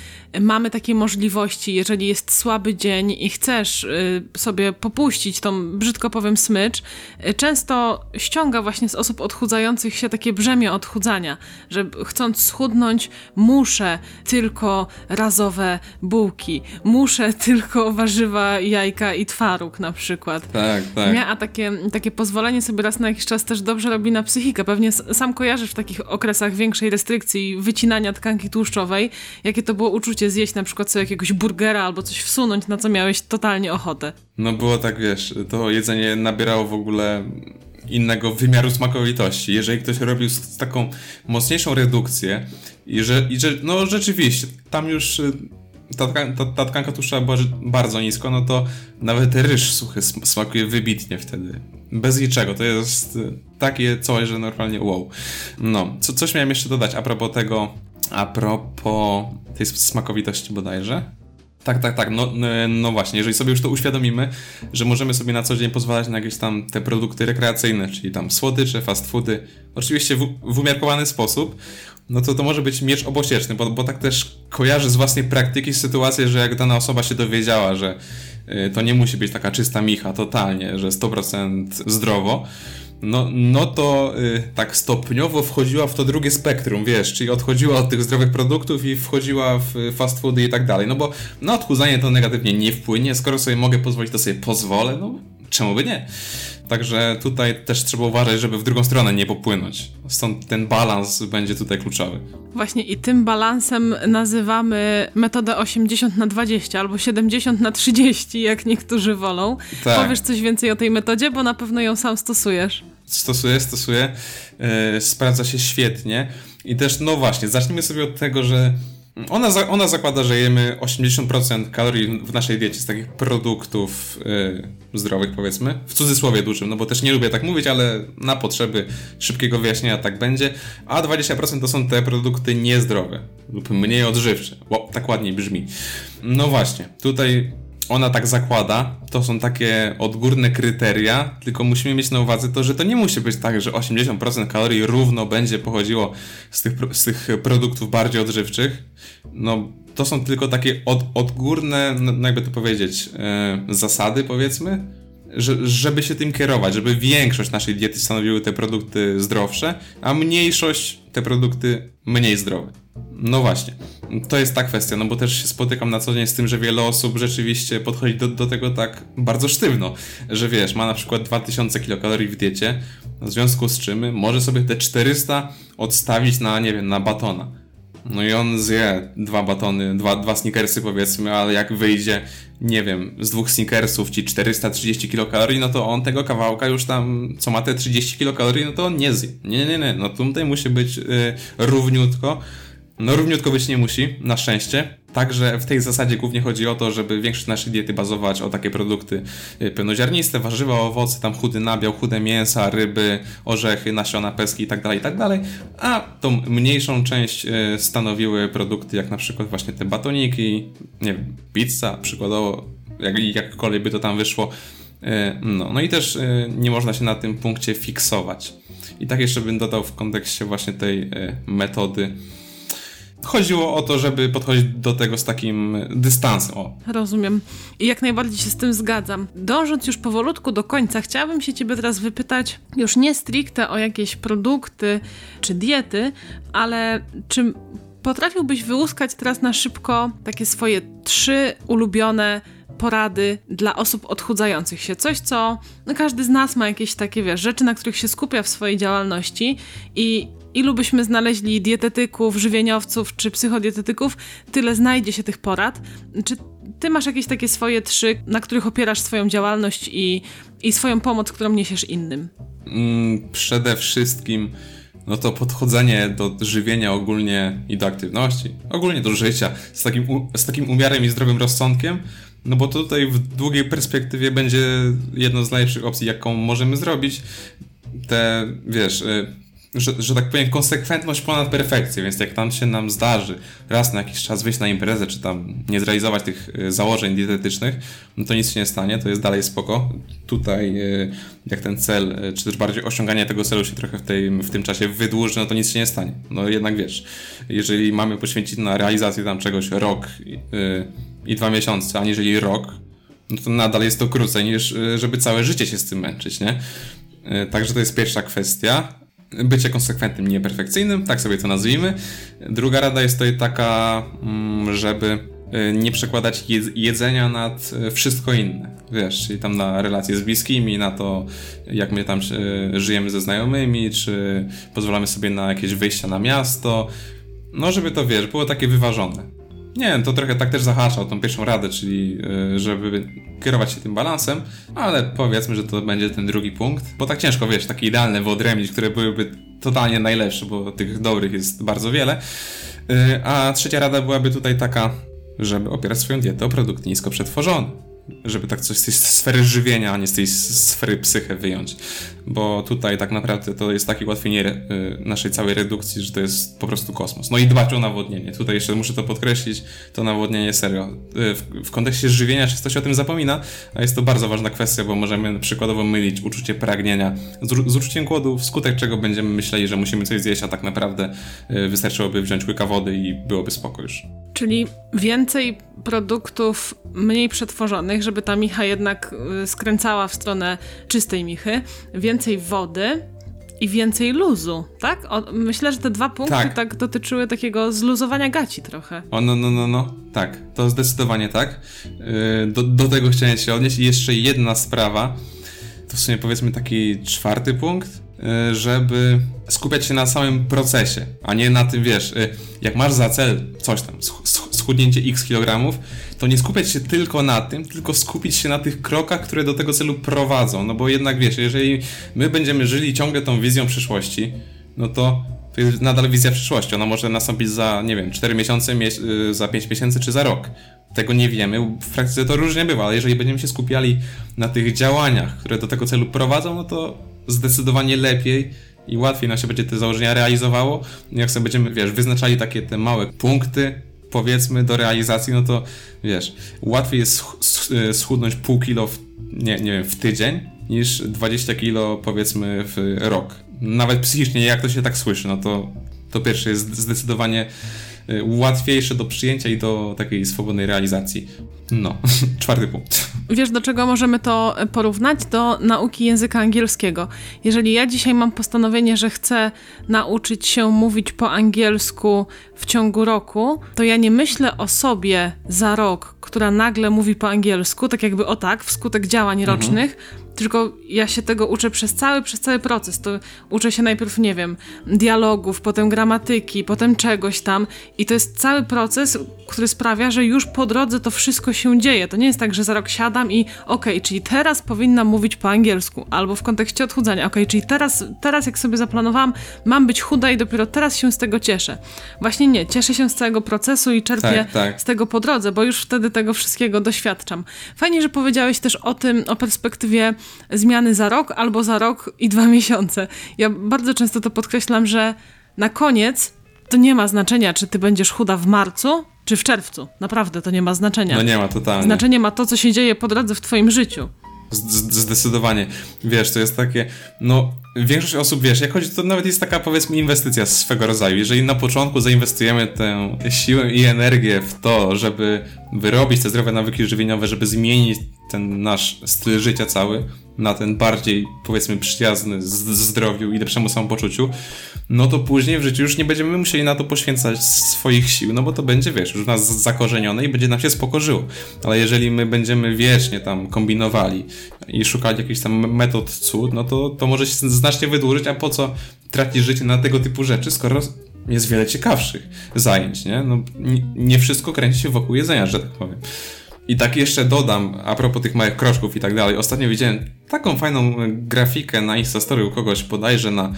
A: mamy takie możliwości, jeżeli jest słaby dzień i chcesz y, sobie popuścić tą, brzydko powiem, smycz, y, często ściąga właśnie z osób odchudzających się takie brzemię odchudzania, że chcąc schudnąć, muszę tylko razowe bułki, muszę tylko warzywa, jajka i twaróg na przykład.
B: Tak, tak.
A: Nie? A takie, takie pozwolenie sobie raz na jakiś czas też dobrze robi na psychikę. Pewnie sam kojarzysz w takich okresach większej restrykcji, wycinania tkanki tłuszczowej, jakie to było uczucie zjeść na przykład sobie jakiegoś burgera albo coś wsunąć, na co miałeś totalnie ochotę.
B: No było tak, wiesz, to jedzenie nabierało w ogóle innego wymiaru smakowitości. Jeżeli ktoś robił z taką mocniejszą redukcję i że, i że no rzeczywiście, tam już y, ta, ta, ta tkanka tłuszczowa była bardzo nisko, no to nawet ryż suchy smakuje wybitnie wtedy. Bez niczego. To jest y, takie coś, że normalnie wow. No, co, coś miałem jeszcze dodać a propos tego, a propos tej smakowitości bodajże. Tak, tak, tak. No, no właśnie, jeżeli sobie już to uświadomimy, że możemy sobie na co dzień pozwalać na jakieś tam te produkty rekreacyjne, czyli tam słodycze, fast foody, oczywiście w, w umiarkowany sposób, no to to może być miecz obosieczny, bo, bo tak też kojarzy z własnej praktyki sytuację, że jak dana osoba się dowiedziała, że y, to nie musi być taka czysta micha totalnie, że 100% zdrowo, no, no to y, tak stopniowo wchodziła w to drugie spektrum, wiesz, czyli odchodziła od tych zdrowych produktów i wchodziła w fast foody i tak dalej, no bo na odchudzanie to negatywnie nie wpłynie, skoro sobie mogę pozwolić, to sobie pozwolę, no czemu by nie? Także tutaj też trzeba uważać, żeby w drugą stronę nie popłynąć. Stąd ten balans będzie tutaj kluczowy.
A: Właśnie i tym balansem nazywamy metodę 80 na 20 albo 70 na 30, jak niektórzy wolą. Tak. Powiesz coś więcej o tej metodzie, bo na pewno ją sam stosujesz.
B: Stosuję, stosuję. Yy, sprawdza się świetnie. I też, no właśnie, zacznijmy sobie od tego, że ona, za, ona zakłada, że jemy 80% kalorii w naszej diecie z takich produktów yy, zdrowych, powiedzmy. W cudzysłowie dużym, no bo też nie lubię tak mówić, ale na potrzeby szybkiego wyjaśnienia tak będzie. A 20% to są te produkty niezdrowe lub mniej odżywcze. Bo tak ładniej brzmi. No właśnie, tutaj ona tak zakłada, to są takie odgórne kryteria, tylko musimy mieć na uwadze to, że to nie musi być tak, że 80% kalorii równo będzie pochodziło z tych, z tych produktów bardziej odżywczych. No, to są tylko takie od, odgórne, no jakby to powiedzieć, yy, zasady, powiedzmy, że, żeby się tym kierować, żeby większość naszej diety stanowiły te produkty zdrowsze, a mniejszość te produkty mniej zdrowe. No właśnie, to jest ta kwestia, no bo też się spotykam na co dzień z tym, że wiele osób rzeczywiście podchodzi do, do tego tak bardzo sztywno, że wiesz, ma na przykład 2000 kilokalorii w diecie, w związku z czym może sobie te 400 odstawić na, nie wiem, na batona. No i on zje dwa batony, dwa, dwa sneakersy powiedzmy, ale jak wyjdzie, nie wiem, z dwóch sneakersów ci 430 kilokalorii, no to on tego kawałka już tam, co ma te 30 kilokalorii, no to on nie zje. Nie, nie, nie, no tutaj musi być yy, równiutko. No równiutko być nie musi, na szczęście. Także w tej zasadzie głównie chodzi o to, żeby większość naszej diety bazować o takie produkty y, pełnoziarniste, warzywa, owoce, tam chudy nabiał, chude mięsa, ryby, orzechy, nasiona, peski itd., tak itd., tak a tą mniejszą część y, stanowiły produkty jak na przykład właśnie te batoniki, nie wiem, pizza przykładowo, jak, jakkolwiek by to tam wyszło. Y, no, no i też nie można się na tym punkcie fiksować. I tak jeszcze bym dodał w kontekście właśnie tej metody chodziło o to, żeby podchodzić do tego z takim dystansem. O.
A: Rozumiem. I jak najbardziej się z tym zgadzam. Dążąc już powolutku do końca, chciałabym się ciebie teraz wypytać już nie stricte o jakieś produkty czy diety, ale czy potrafiłbyś wyłuskać teraz na szybko takie swoje trzy ulubione porady dla osób odchudzających się. Coś, co no każdy z nas ma jakieś takie, wiesz, rzeczy, na których się skupia w swojej działalności i ilu byśmy znaleźli dietetyków, żywieniowców czy psychodietetyków, tyle znajdzie się tych porad. Czy ty masz jakieś takie swoje trzy, na których opierasz swoją działalność i, i swoją pomoc, którą niesiesz innym?
B: Mm, przede wszystkim no to podchodzenie do żywienia ogólnie i do aktywności, ogólnie do życia z takim, z takim umiarem i zdrowym rozsądkiem, no bo tutaj w długiej perspektywie będzie jedną z najlepszych opcji, jaką możemy zrobić. Te, wiesz, y, że, że tak powiem, konsekwentność ponad perfekcję, więc jak tam się nam zdarzy raz na jakiś czas wyjść na imprezę, czy tam nie zrealizować tych y, założeń dietetycznych, no to nic się nie stanie, to jest dalej spoko. Tutaj y, jak ten cel, czy też bardziej osiąganie tego celu się trochę w, tej, w tym czasie wydłuży, no to nic się nie stanie. No jednak wiesz, jeżeli mamy poświęcić na realizację tam czegoś rok, i dwa miesiące, aniżeli rok, no to nadal jest to krócej niż żeby całe życie się z tym męczyć, nie? Także to jest pierwsza kwestia. Bycie konsekwentnym, nieperfekcyjnym, tak sobie to nazwijmy. Druga rada jest tutaj taka, mm, żeby y, nie przekładać jedzenia nad wszystko inne. Wiesz, czyli tam na relacje z bliskimi, na to, jak my tam żyjemy ze znajomymi, czy pozwalamy sobie na jakieś wyjścia na miasto. No, żeby to wiesz, było takie wyważone. Nie, to trochę tak też zahacza o tą pierwszą radę, czyli e, żeby kierować się tym balansem, ale powiedzmy, że to będzie ten drugi punkt, bo tak ciężko, wiesz, takie idealne wyodrębnić, które byłyby totalnie najlepsze, bo tych dobrych jest bardzo wiele. E, a trzecia rada byłaby tutaj taka, żeby opierać swoją dietę o produkty nisko przetworzone żeby tak coś z tej sfery żywienia, a nie z tej sfery psychę wyjąć. Bo tutaj tak naprawdę to jest takie ułatwienie y, naszej całej redukcji, że to jest po prostu kosmos. No i dbać o nawodnienie. Tutaj jeszcze muszę to podkreślić, to nawodnienie serio. Y, w, w kontekście żywienia często się o tym zapomina, a jest to bardzo ważna kwestia, bo możemy przykładowo mylić uczucie pragnienia z, z uczuciem głodu, wskutek czego będziemy myśleli, że musimy coś zjeść, a tak naprawdę y, wystarczyłoby wziąć łyka wody i byłoby spoko już.
A: Czyli więcej produktów mniej przetworzonych, żeby ta micha jednak y, skręcała w stronę czystej michy, więcej wody i więcej luzu, tak? O, myślę, że te dwa punkty tak. tak. dotyczyły takiego zluzowania gaci trochę.
B: O, no, no, no, no, tak, to zdecydowanie tak. Yy, do, do tego chciałem się odnieść. I jeszcze jedna sprawa, to w sumie powiedzmy taki czwarty punkt, Y, żeby skupiać się na samym procesie, a nie na tym, wiesz, y, jak masz za cel coś tam, schudnięcie x kilogramów, to nie skupiać się tylko na tym, tylko skupić się na tych krokach, które do tego celu prowadzą, no bo jednak, wiesz, jeżeli my będziemy żyli ciągle tą wizją przyszłości, no to to jest nadal wizja przyszłości. Ona może nastąpić za, nie wiem, 4 miesiące, y, za 5 miesięcy czy za rok. Tego nie wiemy. W praktyce to różnie bywa, ale jeżeli będziemy się skupiali na tych działaniach, które do tego celu prowadzą, no to zdecydowanie lepiej i łatwiej nam się będzie te założenia realizowało. Jak sobie będziemy, wiesz, wyznaczali takie te małe punkty, powiedzmy, do realizacji, no to wiesz, łatwiej jest schudnąć pół kilo w, nie, nie wiem, w tydzień, niż 20 kilo powiedzmy w rok. Nawet psychicznie, jak to się tak słyszy, no to to pierwsze jest zdecydowanie łatwiejsze do przyjęcia i do takiej swobodnej realizacji. No, czwarty punkt.
A: Wiesz, do czego możemy to porównać? Do nauki języka angielskiego. Jeżeli ja dzisiaj mam postanowienie, że chcę nauczyć się mówić po angielsku w ciągu roku, to ja nie myślę o sobie za rok, która nagle mówi po angielsku, tak jakby o tak, wskutek działań mhm. rocznych, tylko ja się tego uczę przez cały, przez cały proces. To uczę się najpierw, nie wiem, dialogów, potem gramatyki, potem czegoś tam i to jest cały proces, który sprawia, że już po drodze to wszystko się dzieje. To nie jest tak, że za rok siadam i okej, okay, czyli teraz powinnam mówić po angielsku, albo w kontekście odchudzania, okej, okay, czyli teraz, teraz jak sobie zaplanowałam, mam być chuda i dopiero teraz się z tego cieszę. Właśnie nie, cieszę się z całego procesu i czerpię tak, tak. z tego po drodze, bo już wtedy tego wszystkiego doświadczam. Fajnie, że powiedziałeś też o tym, o perspektywie zmiany za rok albo za rok i dwa miesiące. Ja bardzo często to podkreślam, że na koniec to nie ma znaczenia, czy ty będziesz chuda w marcu, czy w czerwcu. Naprawdę to nie ma znaczenia.
B: No nie ma totalnie.
A: Znaczenie ma to, co się dzieje po drodze w twoim życiu.
B: Zdecydowanie. Wiesz, to jest takie, no, większość osób, wiesz, jak chodzi, to nawet jest taka, powiedzmy, inwestycja swego rodzaju. Jeżeli na początku zainwestujemy tę siłę i energię w to, żeby wyrobić te zdrowe nawyki żywieniowe, żeby zmienić ten nasz styl życia cały na ten bardziej, powiedzmy, przyjazny zdrowiu i lepszemu samopoczuciu, no to później w życiu już nie będziemy musieli na to poświęcać swoich sił, no bo to będzie, wiesz, już nas zakorzenione i będzie nam się spokorzyło. Ale jeżeli my będziemy wiecznie tam kombinowali i szukali jakichś tam metod cud, no to, to może się znacznie wydłużyć, a po co tracić życie na tego typu rzeczy, skoro jest wiele ciekawszych zajęć, nie? No, nie, wszystko kręci się wokół jedzenia, że tak powiem. I tak jeszcze dodam, a propos tych małych kroczków i tak dalej. Ostatnio widziałem taką fajną grafikę na Instastory u kogoś, bodajże na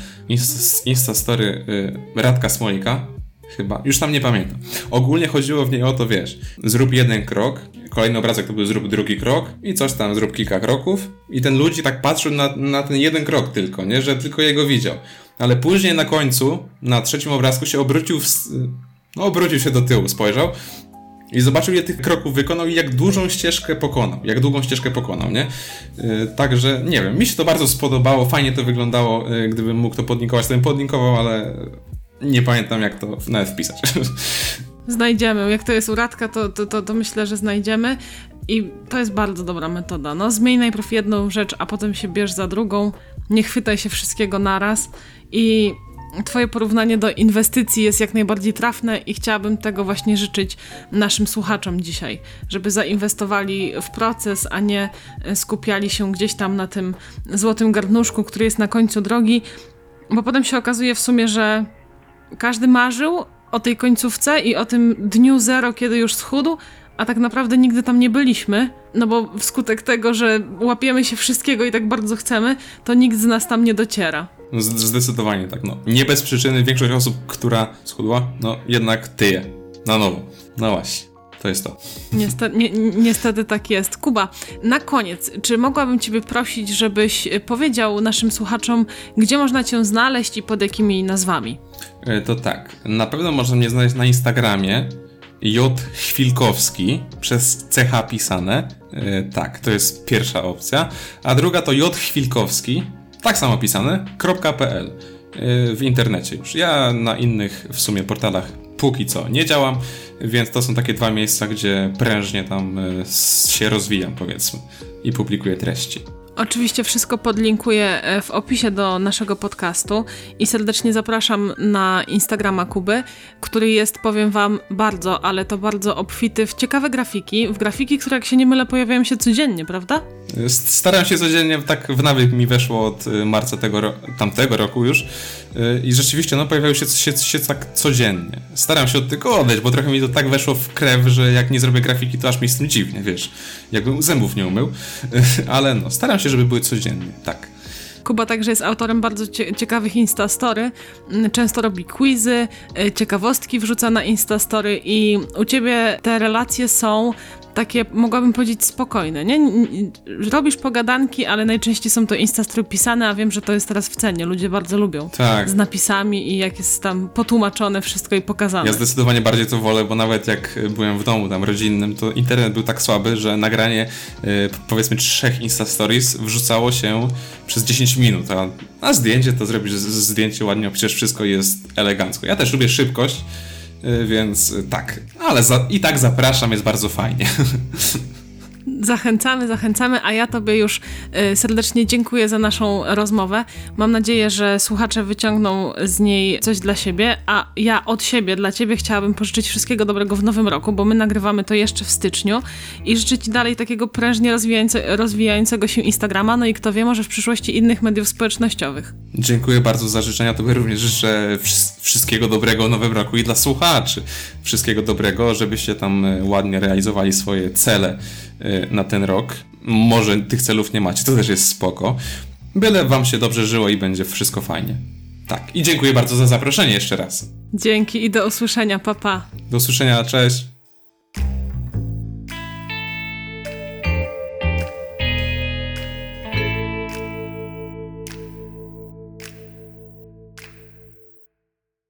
B: Instastory y, Radka Smolika. Chyba, już tam nie pamiętam. Ogólnie chodziło w niej o to, wiesz, zrób jeden krok, kolejny obrazek to był zrób drugi krok i coś tam, zrób kilka kroków i ten ludzi tak patrzył na, na ten jeden krok tylko, nie, że tylko jego widział. Ale później na końcu, na trzecim obrazku się obrócił, w, no obrócił się do tyłu, spojrzał i zobaczył, ile tych kroków wykonał i jak dużą ścieżkę pokonał, jak długą ścieżkę pokonał, nie? Yy, także, nie wiem, mi się to bardzo spodobało, fajnie to wyglądało, yy, gdybym mógł to podlinkować, to bym podlinkował, ale nie pamiętam, jak to nawet wpisać.
A: Znajdziemy. Jak to jest uradka, to, to, to, to myślę, że znajdziemy. I to jest bardzo dobra metoda. No, zmień najpierw jedną rzecz, a potem się bierz za drugą. Nie chwytaj się wszystkiego naraz. I Twoje porównanie do inwestycji jest jak najbardziej trafne i chciałabym tego właśnie życzyć naszym słuchaczom dzisiaj, żeby zainwestowali w proces, a nie skupiali się gdzieś tam na tym złotym garnuszku, który jest na końcu drogi, bo potem się okazuje w sumie, że każdy marzył o tej końcówce i o tym dniu zero, kiedy już schudł, a tak naprawdę nigdy tam nie byliśmy, no bo wskutek tego, że łapiemy się wszystkiego i tak bardzo chcemy, to nikt z nas tam nie dociera.
B: Zdecydowanie tak, no. Nie bez przyczyny większość osób, która schudła, no jednak tyje. Na nowo. No właśnie. To jest to.
A: Niestety, ni niestety tak jest. Kuba, na koniec, czy mogłabym Ciebie prosić, żebyś powiedział naszym słuchaczom, gdzie można Cię znaleźć i pod jakimi nazwami?
B: E, to tak. Na pewno można mnie znaleźć na Instagramie J. Chwilkowski przez CH pisane. E, tak, to jest pierwsza opcja. A druga to J. Chwilkowski, tak samo pisane, .pl e, w internecie już. Ja na innych w sumie portalach póki co nie działam, więc to są takie dwa miejsca, gdzie prężnie tam e, się rozwijam, powiedzmy, i publikuję treści.
A: Oczywiście wszystko podlinkuję e, w opisie do naszego podcastu i serdecznie zapraszam na Instagrama Kuby, który jest, powiem Wam, bardzo, ale to bardzo obfity w ciekawe grafiki, w grafiki, które jak się nie mylę pojawiają się codziennie, prawda?
B: Staram się codziennie, tak w nawyk mi weszło od y, marca tego tamtego roku już y, i rzeczywiście no pojawiają się, się, się tak codziennie. Staram się od tego odejść, bo trochę mi to tak weszło w krew, że jak nie zrobię grafiki, to aż mi z tym dziwnie, wiesz, jakbym zębów nie umył, ale no, staram się, żeby były codziennie, tak.
A: Kuba także jest autorem bardzo ciekawych Instastory. Mm, często robi quizy, y, ciekawostki wrzuca na Instastory i u ciebie te relacje są takie, mogłabym powiedzieć, spokojne, nie? Robisz pogadanki, ale najczęściej są to instastry pisane, a wiem, że to jest teraz w cenie. Ludzie bardzo lubią.
B: Tak.
A: Z napisami i jak jest tam potłumaczone wszystko i pokazane.
B: Ja zdecydowanie bardziej to wolę, bo nawet jak byłem w domu tam rodzinnym, to internet był tak słaby, że nagranie yy, powiedzmy trzech instastories wrzucało się przez 10 minut, a, a zdjęcie to zrobisz zdjęcie ładnie, przecież wszystko jest elegancko. Ja też lubię szybkość, Y, więc y, tak, ale za, i tak zapraszam, jest bardzo fajnie.
A: Zachęcamy, zachęcamy, a ja Tobie już y, serdecznie dziękuję za naszą rozmowę. Mam nadzieję, że słuchacze wyciągną z niej coś dla siebie, a ja od siebie dla Ciebie chciałabym pożyczyć wszystkiego dobrego w nowym roku, bo my nagrywamy to jeszcze w styczniu i życzyć dalej takiego prężnie rozwijające, rozwijającego się Instagrama, no i kto wie, może w przyszłości innych mediów społecznościowych.
B: Dziękuję bardzo za życzenia, Tobie również życzę wszystkiego dobrego w nowym roku i dla słuchaczy wszystkiego dobrego, żebyście tam e, ładnie realizowali swoje cele na ten rok. Może tych celów nie macie, to też jest spoko. Byle wam się dobrze żyło i będzie wszystko fajnie. Tak. I dziękuję bardzo za zaproszenie jeszcze raz.
A: Dzięki i do usłyszenia, papa.
B: Do usłyszenia, cześć.